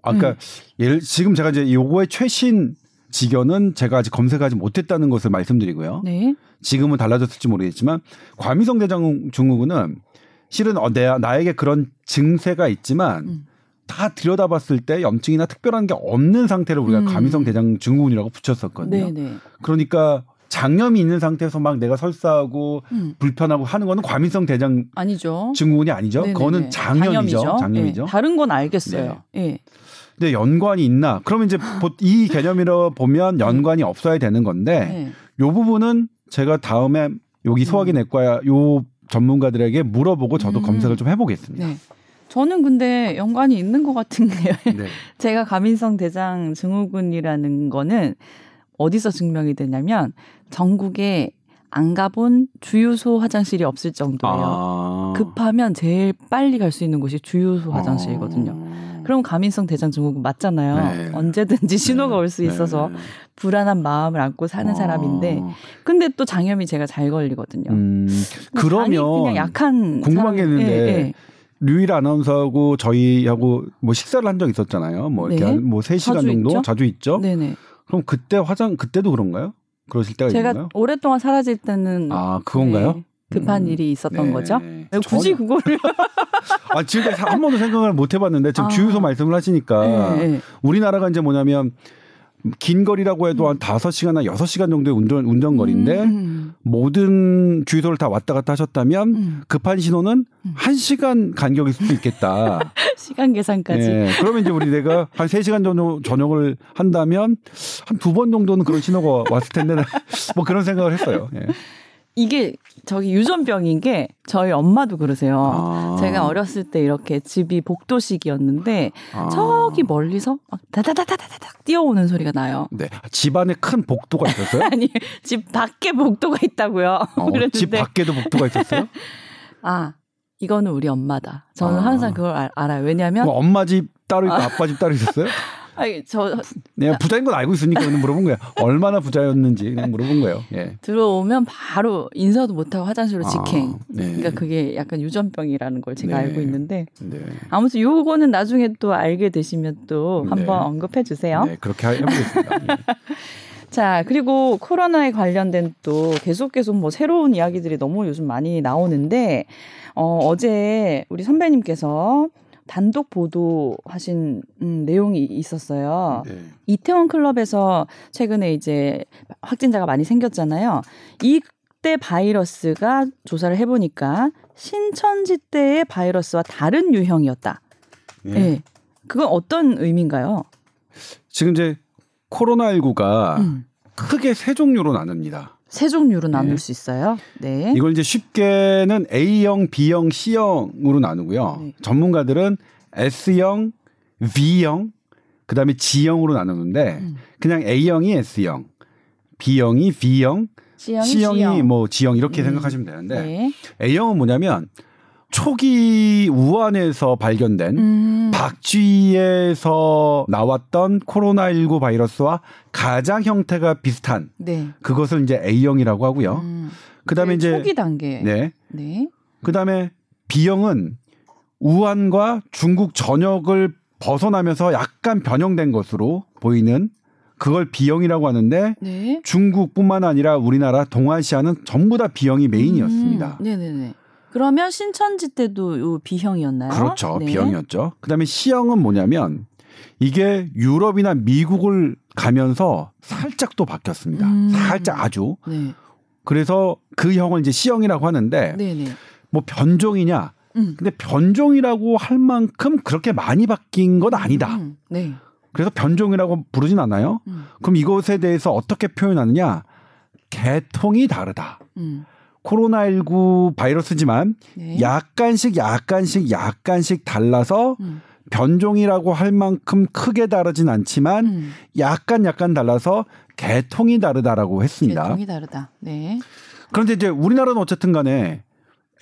아까 음. 예를 지금 제가 이제 요거의 최신 지견은 제가 아직 검색하지 못했다는 것을 말씀드리고요. 네. 지금은 달라졌을지 모르겠지만 과미성 대장 증후군은 실은 어, 내, 나에게 그런 증세가 있지만 음. 다 들여다봤을 때 염증이나 특별한 게 없는 상태를 우리가 음. 과미성 대장 증후군이라고 붙였었거든요. 네네. 네. 그러니까 장염이 있는 상태에서 막 내가 설사하고 음. 불편하고 하는 거는 과민성 대장 아니죠. 증후군이 아니죠. 네네네. 그거는 장염이죠. 장염이죠. 네. 다른 건 알겠어요. 네. 네. 근데 연관이 있나? 그러면 이제 이 개념으로 보면 연관이 없어야 되는 건데 네. 요 부분은 제가 다음에 여기 소화기 음. 내과 요 전문가들에게 물어보고 저도 음. 검색을 좀 해보겠습니다. 네. 저는 근데 연관이 있는 것 같은 게 네. 제가 가민성 대장 증후군이라는 거는 어디서 증명이 되냐면 전국에 안 가본 주유소 화장실이 없을 정도예요. 아. 급하면 제일 빨리 갈 수 있는 곳이 주유소 화장실이거든요. 아. 그럼 가민성 대장 증후군 맞잖아요. 네. 언제든지 신호가 네. 올수 있어서 네. 불안한 마음을 안고 사는 어. 사람인데 근데 또 장염이 제가 잘 걸리거든요. 음, 그러면 그냥 약한 궁금한 게 있는데 예, 예. 류일 아나운서하고 저희하고 뭐 식사를 한 적 있었잖아요. 뭐 이렇게 네. 뭐 3시간 정도 있죠? 자주 있죠. 네네. 그럼 그때 화장 그때도 그런가요? 그러실 때가 제가 있나요? 오랫동안 사라질 때는 아 그건가요? 네. 급한 음. 일이 있었던 네. 거죠. 굳이 전혀. 그거를 아 지금 한 번도 생각을 못 해봤는데 지금 아. 주유소 말씀을 하시니까 네. 우리나라가 이제 뭐냐면 긴 거리라고 해도 한 5시간이나 6시간 정도의 운전 운전 거리인데 음. 모든 주유소를 다 왔다 갔다 하셨다면 음. 급한 신호는 음. 1시간 간격일 수도 있겠다. 시간 계산까지. 네. 그러면 이제 우리 내가 한 3시간 정도 저녁을 한다면 한 두 번 정도는 그런 신호가 왔을 텐데 뭐 그런 생각을 했어요. 예. 이게 저기 유전병인 게 저희 엄마도 그러세요. 아. 제가 어렸을 때 이렇게 집이 복도식이었는데 아. 저기 멀리서 막 다다다다다닥 뛰어오는 소리가 나요. 네. 집 안에 큰 복도가 있었어요? 아니, 집 밖에 복도가 있다고요. 어, 집 밖에도 복도가 있었어요? 아, 이거는 우리 엄마다. 저는 아. 항상 그걸 알, 아요 왜냐하면 엄마 집 따로 있고 아. 아빠 집 따로 있었어요? 아니 저 내가 부자인 건 알고 있으니까 그냥 물어본 거야. 얼마나 부자였는지 그냥 물어본 거예요. 예. 들어오면 바로 인사도 못하고 화장실로 아, 직행. 아, 네. 그러니까 그게 약간 유전병이라는 걸 제가 네. 알고 있는데 네. 아무튼 요거는 나중에 또 알게 되시면 또 한번 네. 언급해 주세요. 네, 그렇게 해보겠습니다. 예. 자, 그리고 코로나에 관련된 또 계속 계속 뭐 새로운 이야기들이 너무 요즘 많이 나오는데, 어, 어제 우리 선배님께서 단독 보도하신 음, 내용이 있었어요. 네. 이태원 클럽에서 최근에 이제 확진자가 많이 생겼잖아요. 이때 바이러스가 조사를 해보니까 신천지 때의 바이러스와 다른 유형이었다. 네. 네. 그건 어떤 의미인가요? 지금 이제 코로나19가 음. 크게 세 종류로 나눕니다. 세 종류로 나눌 네. 수 있어요. 네. 이걸 이제 쉽게는 A형, B형, C형으로 나누고요. 네. 전문가들은 S형, V형, 그다음에 G형으로 나누는데 음. 그냥 A형이 S형, B형이 V형, C형이, C형이 G형. 뭐 G형 이렇게 음. 생각하시면 되는데 네. A형은 뭐냐면 초기 우한에서 발견된 음. 박쥐에서 나왔던 코로나19 바이러스와 가장 형태가 비슷한 네. 그것을 이제 A형이라고 하고요. 음. 그다음에 이제 초기 단계. 네. 네. 그다음에 B형은 우한과 중국 전역을 벗어나면서 약간 변형된 것으로 보이는 그걸 B형이라고 하는데 네. 중국뿐만 아니라 우리나라 동아시아는 전부 다 B형이 메인이었습니다. 음. 네네네. 그러면 신천지 때도 요 B형이었나요? 그렇죠. 네. B형이었죠. 그다음에 C형은 뭐냐면 이게 유럽이나 미국을 가면서 살짝 또 바뀌었습니다. 음. 살짝 아주. 네. 그래서 그 형을 이제 C형이라고 하는데 네네. 뭐 변종이냐? 음. 근데 변종이라고 할 만큼 그렇게 많이 바뀐 건 아니다. 음. 네. 그래서 변종이라고 부르진 않아요. 음. 그럼 이것에 대해서 어떻게 표현하느냐? 개통이 다르다. 음. 코로나19 바이러스지만 네. 약간씩 약간씩 약간씩 달라서 음. 변종이라고 할 만큼 크게 다르진 않지만 음. 약간 약간 달라서 개통이 다르다라고 했습니다. 개통이 다르다. 네. 그런데 이제 우리나라는 어쨌든 간에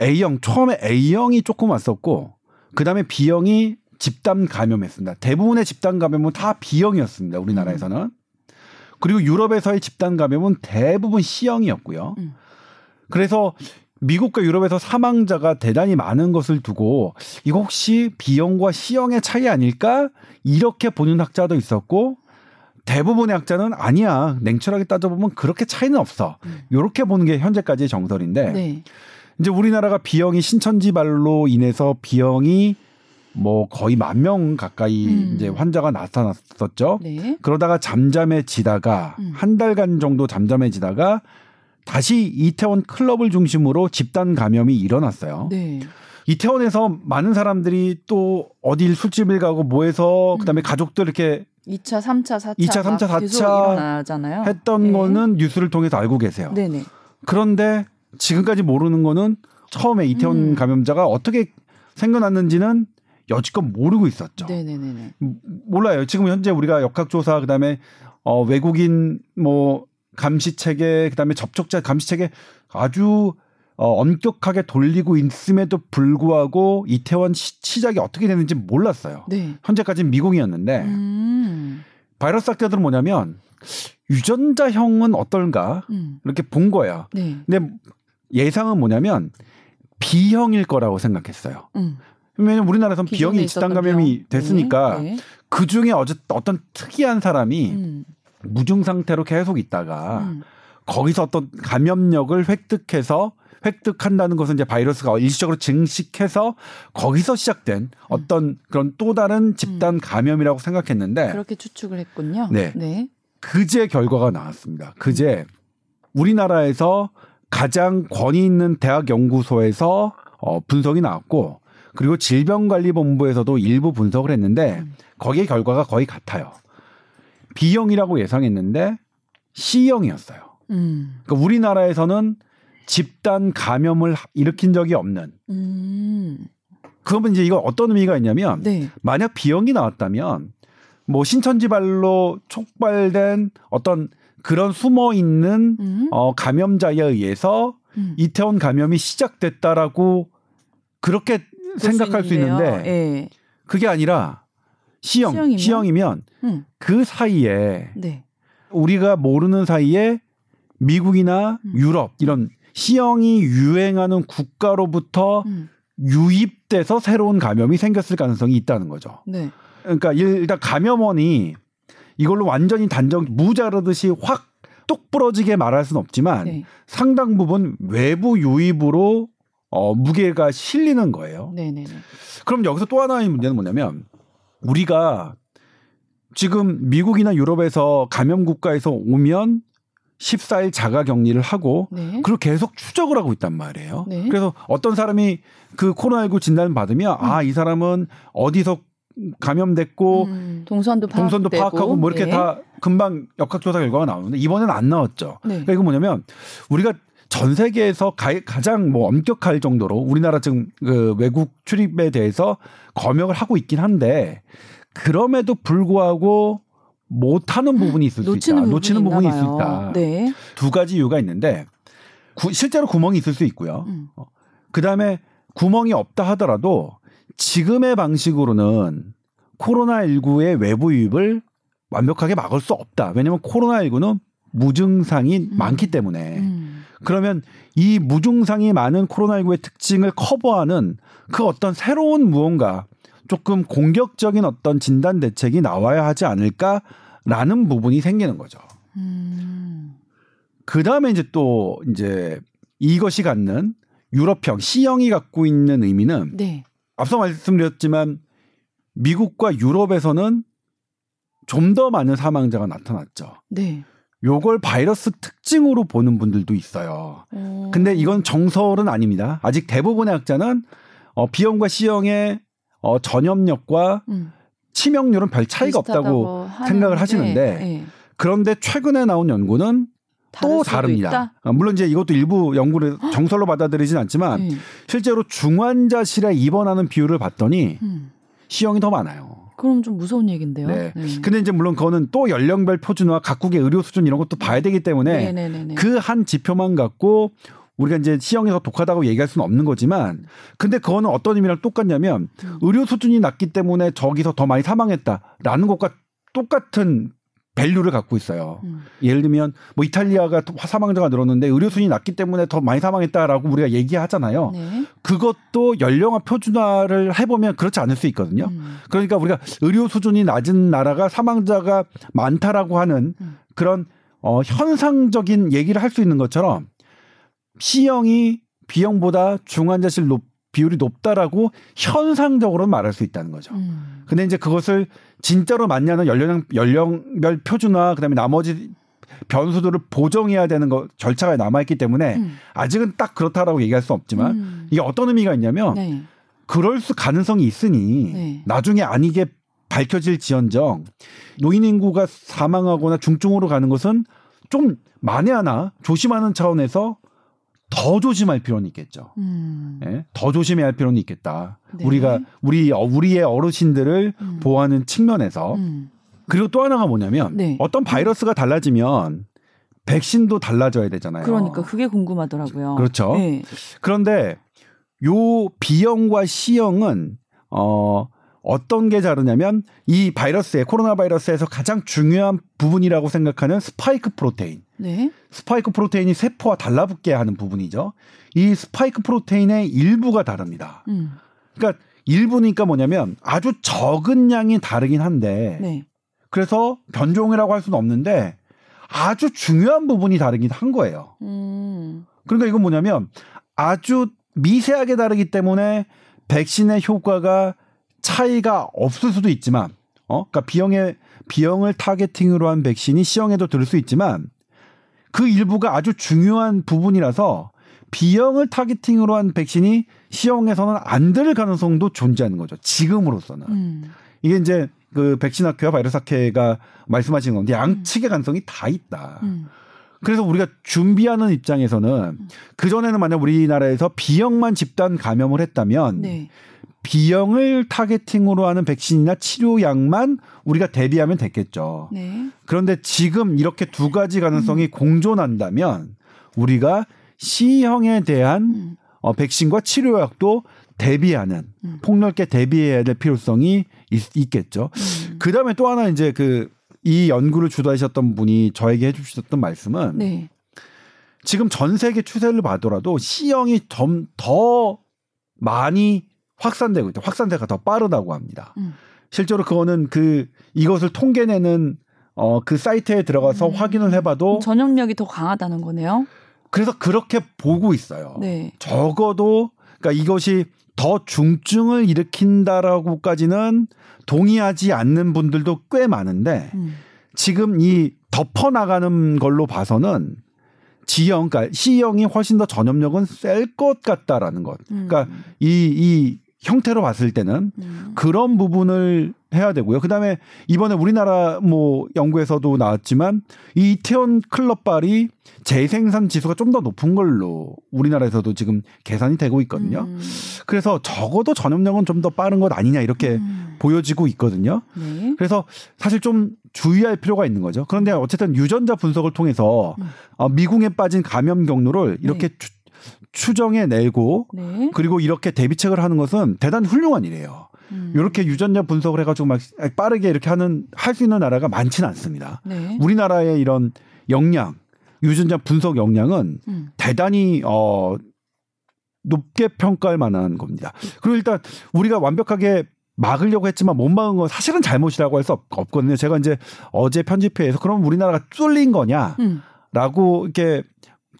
A형 처음에 A형이 조금 왔었고 그다음에 B형이 집단 감염했습니다. 대부분의 집단 감염은 다 B형이었습니다. 우리나라에서는. 음. 그리고 유럽에서의 집단 감염은 대부분 C형이었고요. 음. 그래서 미국과 유럽에서 사망자가 대단히 많은 것을 두고 이거 혹시 B형과 C형의 차이 아닐까? 이렇게 보는 학자도 있었고 대부분의 학자는 아니야. 냉철하게 따져보면 그렇게 차이는 없어. 이렇게 음. 보는 게 현재까지의 정설인데 네. 이제 우리나라가 B형이 신천지발로 인해서 B형이 뭐 거의 만 명 가까이 음. 이제 환자가 나타났었죠. 네. 그러다가 잠잠해지다가 음. 한 달간 정도 잠잠해지다가 다시 이태원 클럽을 중심으로 집단 감염이 일어났어요. 네. 이태원에서 많은 사람들이 또 어딜 술집을 가고 뭐해서 그다음에 음. 가족들 이렇게 2차, 3차, 4차 2차, 3차, 4차 일어나잖아요. 했던 네. 거는 뉴스를 통해서 알고 계세요. 네네. 그런데 지금까지 모르는 거는 처음에 이태원 음. 감염자가 어떻게 생겨났는지는 여지껏 모르고 있었죠. 네네네. 몰라요. 지금 현재 우리가 역학조사 그다음에 어 외국인 뭐 감시 체계 그다음에 접촉자 감시 체계 아주 어, 엄격하게 돌리고 있음에도 불구하고 이태원 시, 시작이 어떻게 됐는지 몰랐어요. 네. 현재까지는 미궁이었는데 음. 바이러스 학자들은 뭐냐면 유전자형은 어떨까 음. 이렇게 본 거야. 네. 근데 예상은 뭐냐면 B형일 거라고 생각했어요. 음. 왜냐면 우리나라에선 B형이 집단 감염이 됐으니까 네. 네. 그 중에 어떤 특이한 사람이 음. 무증 상태로 계속 있다가 음. 거기서 어떤 감염력을 획득해서 획득한다는 것은 이제 바이러스가 일시적으로 증식해서 거기서 시작된 음. 어떤 그런 또 다른 집단 음. 감염이라고 생각했는데 그렇게 추측을 했군요. 네. 네. 그제 결과가 나왔습니다. 그제 우리나라에서 가장 권위 있는 대학 연구소에서 어 분석이 나왔고 그리고 질병관리본부에서도 일부 분석을 했는데 음. 거기에 결과가 거의 같아요. B형이라고 예상했는데 C형이었어요. 음. 그러니까 우리나라에서는 집단 감염을 일으킨 적이 없는. 음. 그러면 이제 이거 어떤 의미가 있냐면 네. 만약 B형이 나왔다면 뭐 신천지발로 촉발된 어떤 그런 숨어 있는 음. 어 감염자에 의해서 음. 이태원 감염이 시작됐다라고 그렇게 생각할 수 있는데 네. 그게 아니라 C형이면, C형이면 음. 그 사이에 네. 우리가 모르는 사이에 미국이나 음. 유럽 이런 C형이 유행하는 국가로부터 음. 유입돼서 새로운 감염이 생겼을 가능성이 있다는 거죠. 네. 그러니까 일단 감염원이 이걸로 완전히 단정 무자르듯이 확 똑 부러지게 말할 수는 없지만 네. 상당 부분 외부 유입으로 어, 무게가 실리는 거예요. 네네네. 그럼 여기서 또 하나의 문제는 뭐냐면 우리가 지금 미국이나 유럽에서 감염 국가에서 오면 14일 자가 격리를 하고 네. 그리고 계속 추적을 하고 있단 말이에요. 네. 그래서 어떤 사람이 그 코로나19 진단을 받으면 음. 아이 사람은 어디서 감염됐고 음, 동선도, 동선도 파악하고 뭐 이렇게 네. 다 금방 역학조사 결과가 나오는데 이번에는 안 나왔죠. 네. 그러니까 이거 뭐냐면 우리가 전 세계에서 가, 가장 뭐 엄격할 정도로 우리나라 지금 그 외국 출입에 대해서 검역을 하고 있긴 한데 그럼에도 불구하고 못하는 부분이 있을 수 있다. 놓치는 부분이 있을 수 있다. 네. 두 가지 이유가 있는데 구, 실제로 구멍이 있을 수 있고요. 음. 어, 그 다음에 구멍이 없다 하더라도 지금의 방식으로는 코로나19의 외부 유입을 완벽하게 막을 수 없다. 왜냐하면 코로나19는 무증상이 음. 많기 때문에. 음. 그러면 이 무증상이 많은 코로나19의 특징을 커버하는 그 어떤 새로운 무언가 조금 공격적인 어떤 진단 대책이 나와야 하지 않을까라는 부분이 생기는 거죠. 음. 그 다음에 이제 또 이제 이것이 갖는 유럽형 C형이 갖고 있는 의미는 네. 앞서 말씀드렸지만 미국과 유럽에서는 좀 더 많은 사망자가 나타났죠. 네. 요걸 바이러스 특징으로 보는 분들도 있어요. 오. 근데 이건 정설은 아닙니다. 아직 대부분의 학자는 어, B형과 C형의 어, 전염력과 음. 치명률은 별 차이가 없다고 생각을 하시는데 네. 그런데 최근에 나온 연구는 또 다릅니다. 있다? 물론 이제 이것도 일부 연구를 정설로 받아들이진 않지만 음. 실제로 중환자실에 입원하는 비율을 봤더니 음. C형이 더 많아요. 그럼 좀 무서운 얘기인데요. 네. 네. 근데 이제 물론 그거는 또 연령별 표준화, 각국의 의료 수준 이런 것도 봐야 되기 때문에 그 한 지표만 갖고 우리가 이제 더 독하다고 얘기할 수는 없는 거지만 근데 그거는 어떤 의미랑 똑같냐면 음. 의료 수준이 낮기 때문에 저기서 더 많이 사망했다라는 것과 똑같은 밸류를 갖고 있어요. 음. 예를 들면 뭐 이탈리아가 사망자가 늘었는데 의료순이 낮기 때문에 더 많이 사망했다라고 우리가 얘기하잖아요. 네. 그것도 연령화 표준화를 해보면 그렇지 않을 수 있거든요. 음. 그러니까 우리가 의료 수준이 낮은 나라가 사망자가 많다라고 하는 음. 그런 어, 현상적인 얘기를 할 수 있는 것처럼 C형이 B형보다 중환자실 높, 비율이 높다라고 현상적으로 말할 수 있다는 거죠. 음. 근데 이제 그것을 진짜로 맞냐는 연령 연령별 표준화 그다음에 나머지 변수들을 보정해야 되는 거 절차가 남아 있기 때문에 음. 아직은 딱 그렇다라고 얘기할 수 없지만 음. 이게 어떤 의미가 있냐면 네. 그럴 수 가능성이 있으니 네. 나중에 아니게 밝혀질지언정 노인 인구가 사망하거나 중증으로 가는 것은 좀 만에 하나 조심하는 차원에서 더 조심할 필요는 있겠죠. 음. 네? 더 조심해야 할 필요는 있겠다. 네. 우리가 우리 우리의 어르신들을 음. 보호하는 측면에서 음. 그리고 또 하나가 뭐냐면 네. 어떤 바이러스가 달라지면 백신도 달라져야 되잖아요. 그러니까 그게 궁금하더라고요. 그렇죠. 네. 그런데 요 B형과 C형은 어 어떤 게 다르냐면 이 바이러스의 코로나 바이러스에서 가장 중요한 부분이라고 생각하는 spike protein. 네. spike protein이 세포와 달라붙게 하는 부분이죠. 이 spike protein의 일부가 다릅니다. 음. 그러니까 일부니까 뭐냐면 아주 적은 양이 다르긴 한데 네. 그래서 변종이라고 할 수는 없는데 아주 중요한 부분이 다르긴 한 거예요. 음. 그러니까 이건 뭐냐면 아주 미세하게 다르기 때문에 백신의 효과가 차이가 없을 수도 있지만, 어, 그러니까 B형의 B형을 타겟팅으로 한 백신이 C형에도 들을 수 있지만 그 일부가 아주 중요한 부분이라서 B형을 타겟팅으로 한 백신이 C형에서는 안될 가능성도 존재하는 거죠. 지금으로서는. 음. 이게 이제 그 백신 학회와 바이러스 학회가 말씀하신 건데 양측의 가능성이 다 있다. 음. 그래서 우리가 준비하는 입장에서는 음. 그 전에는 만약 우리나라에서 B형만 집단 감염을 했다면 네. B형을 타겟팅으로 하는 백신이나 치료약만 우리가 대비하면 됐겠죠. 네. 그런데 지금 이렇게 두 가지 가능성이 음. 공존한다면 우리가 C형에 대한 음. 어, 백신과 치료약도 대비하는 음. 폭넓게 대비해야 될 필요성이 있, 겠죠 음. 그 다음에 또 하나 이제 그 이 연구를 주도하셨던 분이 저에게 해주셨던 말씀은 네. 지금 전 세계 추세를 봐더라도 C형이 좀 더 많이 확산되고 있다. 확산세가 더 빠르다고 합니다. 음. 실제로 그거는 그 이것을 통계내는 어 그 사이트에 들어가서 음. 확인을 해봐도 전염력이 더 강하다는 거네요. 그래서 그렇게 보고 있어요. 네. 적어도 그러니까 이것이 더 중증을 일으킨다라고까지는 동의하지 않는 분들도 꽤 많은데 음. 지금 이 덮어 나가는 걸로 봐서는 G형, 그러니까 C형이 훨씬 더 전염력은 셀 것 같다라는 것. 그러니까 음. 이, 이 형태로 봤을 때는 음. 그런 부분을 해야 되고요. 그다음에 이번에 우리나라 뭐 연구에서도 나왔지만 이 이태원 클럽발이 재생산 지수가 좀 더 높은 걸로 우리나라에서도 지금 계산이 되고 있거든요. 음. 그래서 적어도 전염력은 좀 더 빠른 것 아니냐 이렇게 음. 보여지고 있거든요. 네. 그래서 사실 좀 주의할 필요가 있는 거죠. 그런데 어쨌든 유전자 분석을 통해서 음. 어, 미궁에 빠진 감염 경로를 이렇게 네. 추정해 내고 네. 그리고 이렇게 대비책을 하는 것은 대단히 훌륭한 일이에요. 음. 이렇게 유전자 분석을 해가지고 막 빠르게 이렇게 하는 할 수 있는 나라가 많지는 않습니다. 네. 우리나라의 이런 역량, 유전자 분석 역량은 음. 대단히 어 높게 평가할 만한 겁니다. 그리고 일단 우리가 완벽하게 막으려고 했지만 못 막은 건 사실은 잘못이라고 할 수 없거든요. 제가 이제 어제 편집회에서 그럼 우리나라가 뚫린 거냐? 음. 라고 이렇게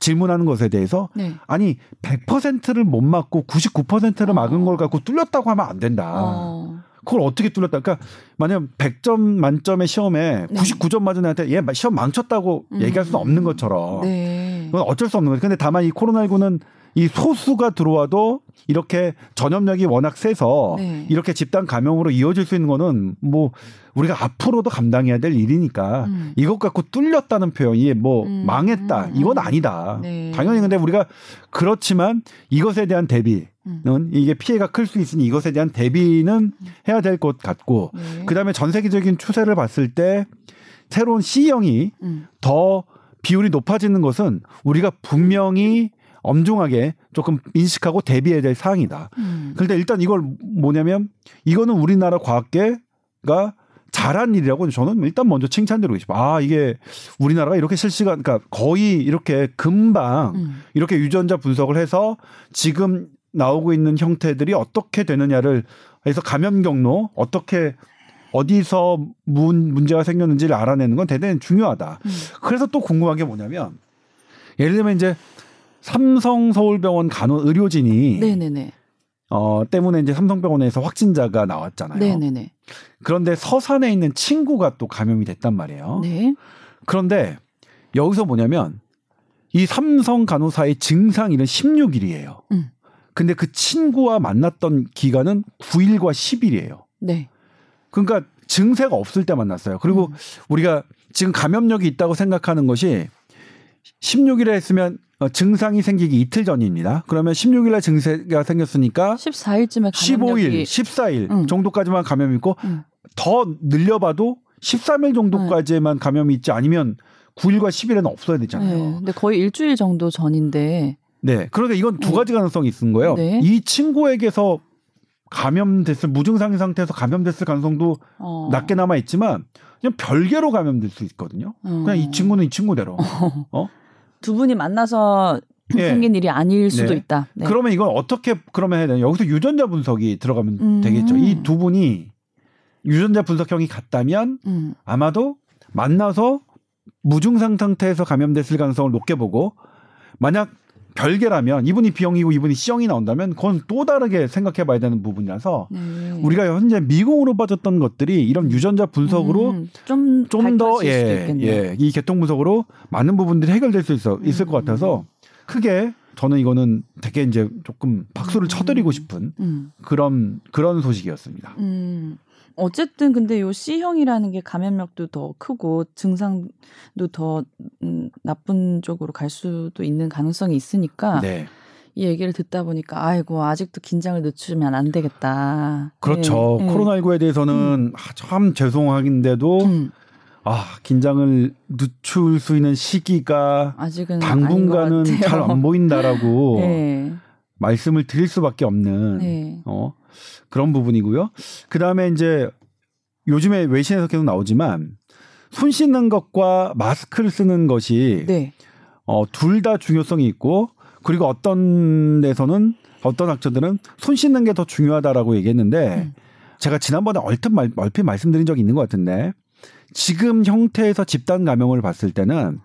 질문하는 것에 대해서 네. 아니 100%를 못 막고 99%를 막은 어. 걸 갖고 뚫렸다고 하면 안 된다. 어. 그걸 어떻게 뚫렸다? 그러니까 만약 100점 만점의 시험에 네. 99점 맞은 애한테 얘 시험 망쳤다고 음. 얘기할 수는 없는 것처럼 네. 그건 어쩔 수 없는 거죠. 근데 다만 이 코로나19는 이 소수가 들어와도 이렇게 전염력이 워낙 세서 네. 이렇게 집단 감염으로 이어질 수 있는 거는 뭐 우리가 앞으로도 감당해야 될 일이니까 음. 이것 갖고 뚫렸다는 표현이 뭐 음. 망했다 음. 이건 아니다. 네. 당연히 근데 우리가 그렇지만 이것에 대한 대비는 음. 이게 피해가 클 수 있으니 이것에 대한 대비는 해야 될 것 같고 네. 그다음에 전 세계적인 추세를 봤을 때 새로운 C형이 음. 더 비율이 높아지는 것은 우리가 분명히 엄중하게 조금 인식하고 대비해야 될 사항이다. 음. 그런데 일단 이걸 뭐냐면 이거는 우리나라 과학계가 잘한 일이라고 저는 일단 먼저 칭찬드리고 싶어요. 아, 이게 우리나라가 이렇게 실시간, 그러니까 거의 이렇게 금방 음. 이렇게 유전자 분석을 해서 지금 나오고 있는 형태들이 어떻게 되느냐를 해서 감염 경로 어떻게 어디서 문, 문제가 생겼는지를 알아내는 건 대단히 중요하다. 음. 그래서 또 궁금한 게 뭐냐면 예를 들면 이제 삼성 서울병원 간호 의료진이 네네네. 어 때문에 이제 삼성병원에서 확진자가 나왔잖아요. 네네네. 그런데 서산에 있는 친구가 또 감염이 됐단 말이에요. 네. 그런데 여기서 뭐냐면 이 삼성 간호사의 증상일은 16일이에요. 음. 근데 그 친구와 만났던 기간은 9일과 10일이에요. 네. 그러니까 증세가 없을 때 만났어요. 그리고 음. 우리가 지금 감염력이 있다고 생각하는 것이 16일에 했으면 어, 증상이 생기기 이틀 전입니다. 그러면 16일날 증세가 생겼으니까 14일쯤에 15일, 14일 응. 정도까지만 감염이 있고 응. 더 늘려봐도 13일 정도까지만 응. 감염이 있지 아니면 9일과 10일에는 없어야 되잖아요. 네. 근데 거의 일주일 정도 전인데. 네. 그러니까 이건 두 가지 가능성이 있는 거예요. 네. 이 친구에게서 감염됐을 무증상인 상태에서 감염됐을 가능성도 어. 낮게 남아 있지만 그냥 별개로 감염될 수 있거든요. 어. 그냥 이 친구는 이 친구대로. 어? 두 분이 만나서 네. 생긴 일이 아닐 수도 네. 있다. 네. 그러면 이건 어떻게 그러면 해야 되나? 여기서 유전자 분석이 들어가면 음. 되겠죠. 이 두 분이 유전자 분석형이 같다면 음. 아마도 만나서 무증상 상태에서 감염됐을 가능성을 높게 보고 만약 별개라면 이분이 B형이고 이분이 C형이 나온다면 그건 또 다르게 생각해 봐야 되는 부분이라서 네. 우리가 현재 미궁으로 빠졌던 것들이 이런 유전자 분석으로 음, 좀좀 더 예, 예, 이 개통 분석으로 많은 부분들이 해결될 수 있어 있을 음. 것 같아서 크게 저는 이거는 되게 이제 조금 박수를 음. 쳐드리고 싶은 음. 그런 그런 소식이었습니다. 음. 어쨌든 근데 요 C형이라는 게 감염력도 더 크고 증상도 더 음, 나쁜 쪽으로 갈 수도 있는 가능성이 있으니까 네. 이 얘기를 듣다 보니까 아이고 아직도 긴장을 늦추면 안 되겠다. 그렇죠. 네. 코로나19에 대해서는 음. 참 죄송하긴데도 음. 아 긴장을 늦출 수 있는 시기가 아직은 당분간은 잘 안 보인다라고 네. 말씀을 드릴 수밖에 없는 네. 어 그런 부분이고요. 그 다음에 이제 요즘에 외신에서 계속 나오지만 손 씻는 것과 마스크를 쓰는 것이 네. 어, 둘 다 중요성이 있고 그리고 어떤 데서는 어떤 학자들은 손 씻는 게 더 중요하다라고 얘기했는데 음. 제가 지난번에 얼핏, 말, 얼핏 말씀드린 적이 있는 것 같은데 지금 형태에서 집단 감염을 봤을 때는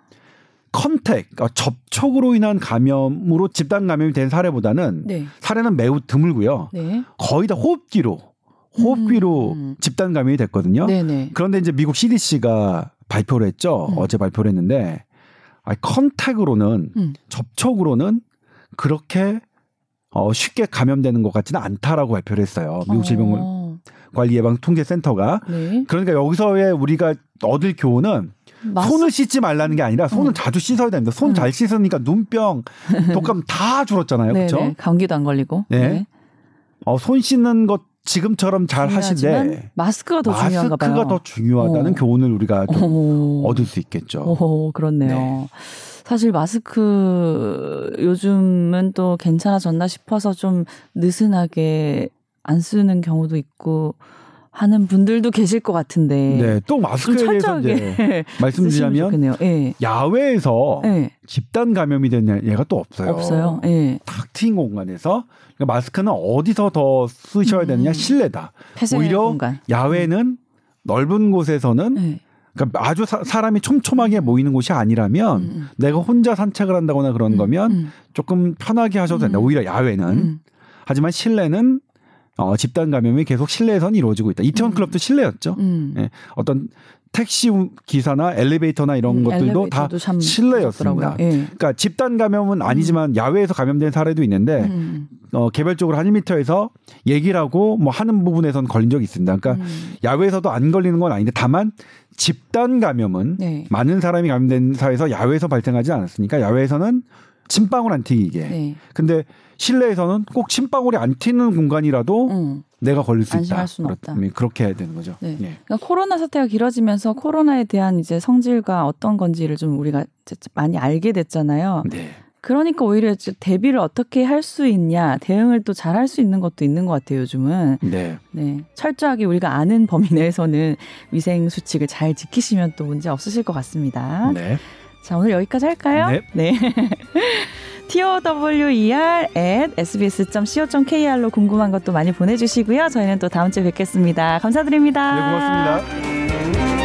컨택, 그러니까 접촉으로 인한 감염으로 집단 감염이 된 사례보다는 네. 사례는 매우 드물고요. 네. 거의 다 호흡기로 호흡기로 음. 집단 감염이 됐거든요. 네네. 그런데 이제 미국 CDC가 발표를 했죠. 음. 어제 발표를 했는데 아, 컨택으로는 음. 접촉으로는 그렇게 어, 쉽게 감염되는 것 같지는 않다라고 발표를 했어요. 미국 어. 질병 관리 예방 통제 센터가. 네. 그러니까 여기서의 우리가 얻을 교훈은 마스... 손을 씻지 말라는 게 아니라 손을 음. 자주 씻어야 됩니다. 손잘 음. 씻으니까 눈병, 독감 다 줄었잖아요. 그렇죠? 감기도 안 걸리고. 네. 네. 어, 손 씻는 것 지금처럼 잘 하신데 마스크가 더 중요한가 봐요. 마스크가 더 중요하다는 오. 교훈을 우리가 좀 얻을 수 있겠죠. 오, 그렇네요. 네. 사실 마스크 요즘은 또 괜찮아졌나 싶어서 좀 느슨하게 안 쓰는 경우도 있고 하는 분들도 계실 것 같은데. 네, 또 마스크에 대해서 이제 말씀드리자면 네. 야외에서 네. 집단 감염이 된 예가 또 없어요. 없어요. 네. 탁 트인 공간에서 그러니까 마스크는 어디서 더 쓰셔야 음. 되느냐 실내다. 오히려 공간. 야외는 넓은 곳에서는 네. 그러니까 아주 사, 람이 촘촘하게 모이는 곳이 아니라면 음, 음. 내가 혼자 산책을 한다거나 그런 음. 거면 음. 조금 편하게 하셔도 된다. 음. 오히려 야외는. 하지만 실내는 어, 집단 감염이 계속 실내에선 이루어지고 있다. 이태원 음. 클럽도 실내였죠. 음. 예, 어떤 택시 기사나 엘리베이터나 이런 음, 것들도 다 실내였습니다. 예. 그러니까 집단 감염은 아니지만 음. 야외에서 감염된 사례도 있는데 음. 어, 개별적으로 한 1미터에서 얘기를 하고 뭐 하는 부분에선 걸린 적이 있습니다. 그러니까 음. 야외에서도 안 걸리는 건 아닌데 다만 집단 감염은 네. 많은 사람이 감염된 사회에서 야외에서 발생하지 않았으니까 야외에서는 침방울 안 튀기게. 네. 근데 실내에서는 꼭 침방울이 안 튀는 공간이라도 음. 내가 걸릴 수 있다. 수는 없다. 그렇게 해야 되는 거죠. 네. 예. 그러니까 코로나 사태가 길어지면서 코로나에 대한 이제 성질과 어떤 건지를 좀 우리가 많이 알게 됐잖아요. 네. 그러니까 오히려 대비를 어떻게 할 수 있냐, 대응을 또 잘 할 수 있는 것도 있는 것 같아요, 요즘은. 네. 네. 철저하게 우리가 아는 범위 내에서는 위생 수칙을 잘 지키시면 또 문제 없으실 것 같습니다. 네. 자, 오늘 여기까지 할까요? 네. 네. tower at sbs.co.kr로 궁금한 것도 많이 보내주시고요. 저희는 또 다음 주에 뵙겠습니다. 감사드립니다. 네, 고맙습니다.